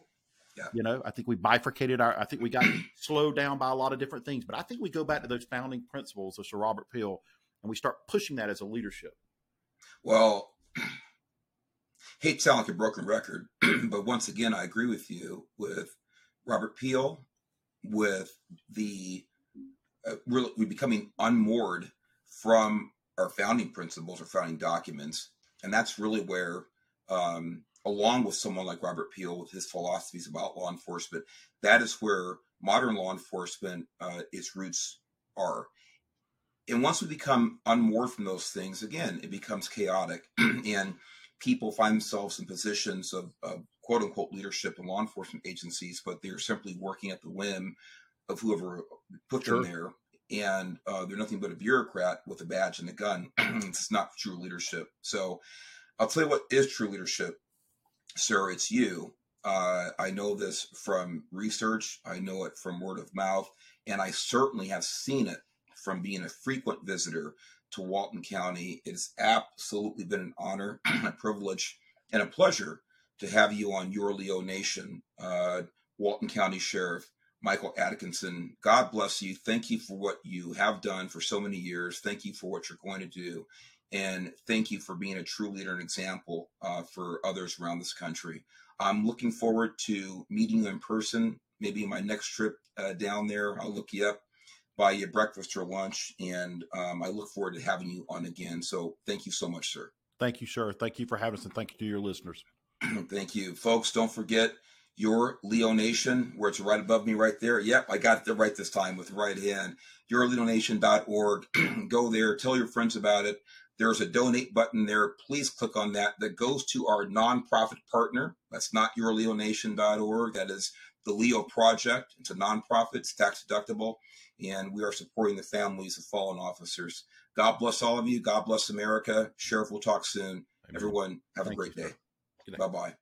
Yeah. You know, I think we bifurcated our, I think we got [CLEARS THROAT] slowed down by a lot of different things, but I think we go back to those founding principles of Sir Robert Peel and we start pushing that as a leadership. Well, [CLEARS THROAT] hate to sound like a broken record, [CLEARS THROAT] but once again, I agree with you with Robert Peel, with the uh, we're, we're becoming unmoored from our founding principles or founding documents, and that's really where, um, along with someone like Robert Peel with his philosophies about law enforcement, that is where modern law enforcement uh, its roots are. And once we become unmoored from those things, again, it becomes chaotic, [CLEARS THROAT] and people find themselves in positions of, of quote unquote leadership in law enforcement agencies, but they're simply working at the whim of whoever put sure. them there. And uh, they're nothing but a bureaucrat with a badge and a gun. [CLEARS THROAT] it's not true leadership. So I'll tell you what is true leadership, sir. It's you. Uh, I know this from research, I know it from word of mouth, and I certainly have seen it from being a frequent visitor to Walton County. It has absolutely been an honor, [CLEARS THROAT] a privilege, and a pleasure to have you on Your Leo Nation, uh, Walton County Sheriff Michael Adkinson. God bless you. Thank you for what you have done for so many years. Thank you for what you're going to do. And thank you for being a true leader and example uh, for others around this country. I'm looking forward to meeting you in person. Maybe my next trip uh, down there, I'll look you up, buy you breakfast or lunch, and um, I look forward to having you on again. So thank you so much, sir. Thank you, sir. Thank you for having us, and thank you to your listeners. [CLEARS THROAT] Thank you. Folks, don't forget your Leo Nation, where it's right above me right there. Yep, I got it right this time with the right hand. YourLeoNation.org. [CLEARS THROAT] Go there, tell your friends about it. There's a donate button there. Please click on that. That goes to our nonprofit partner. That's not YourLeoNation.org. That is the Leo Project. It's a nonprofit, it's tax deductible, and we are supporting the families of fallen officers. God bless all of you. God bless America. Sheriff, we'll talk soon. Everyone, have Thank a great you, day. Bye bye.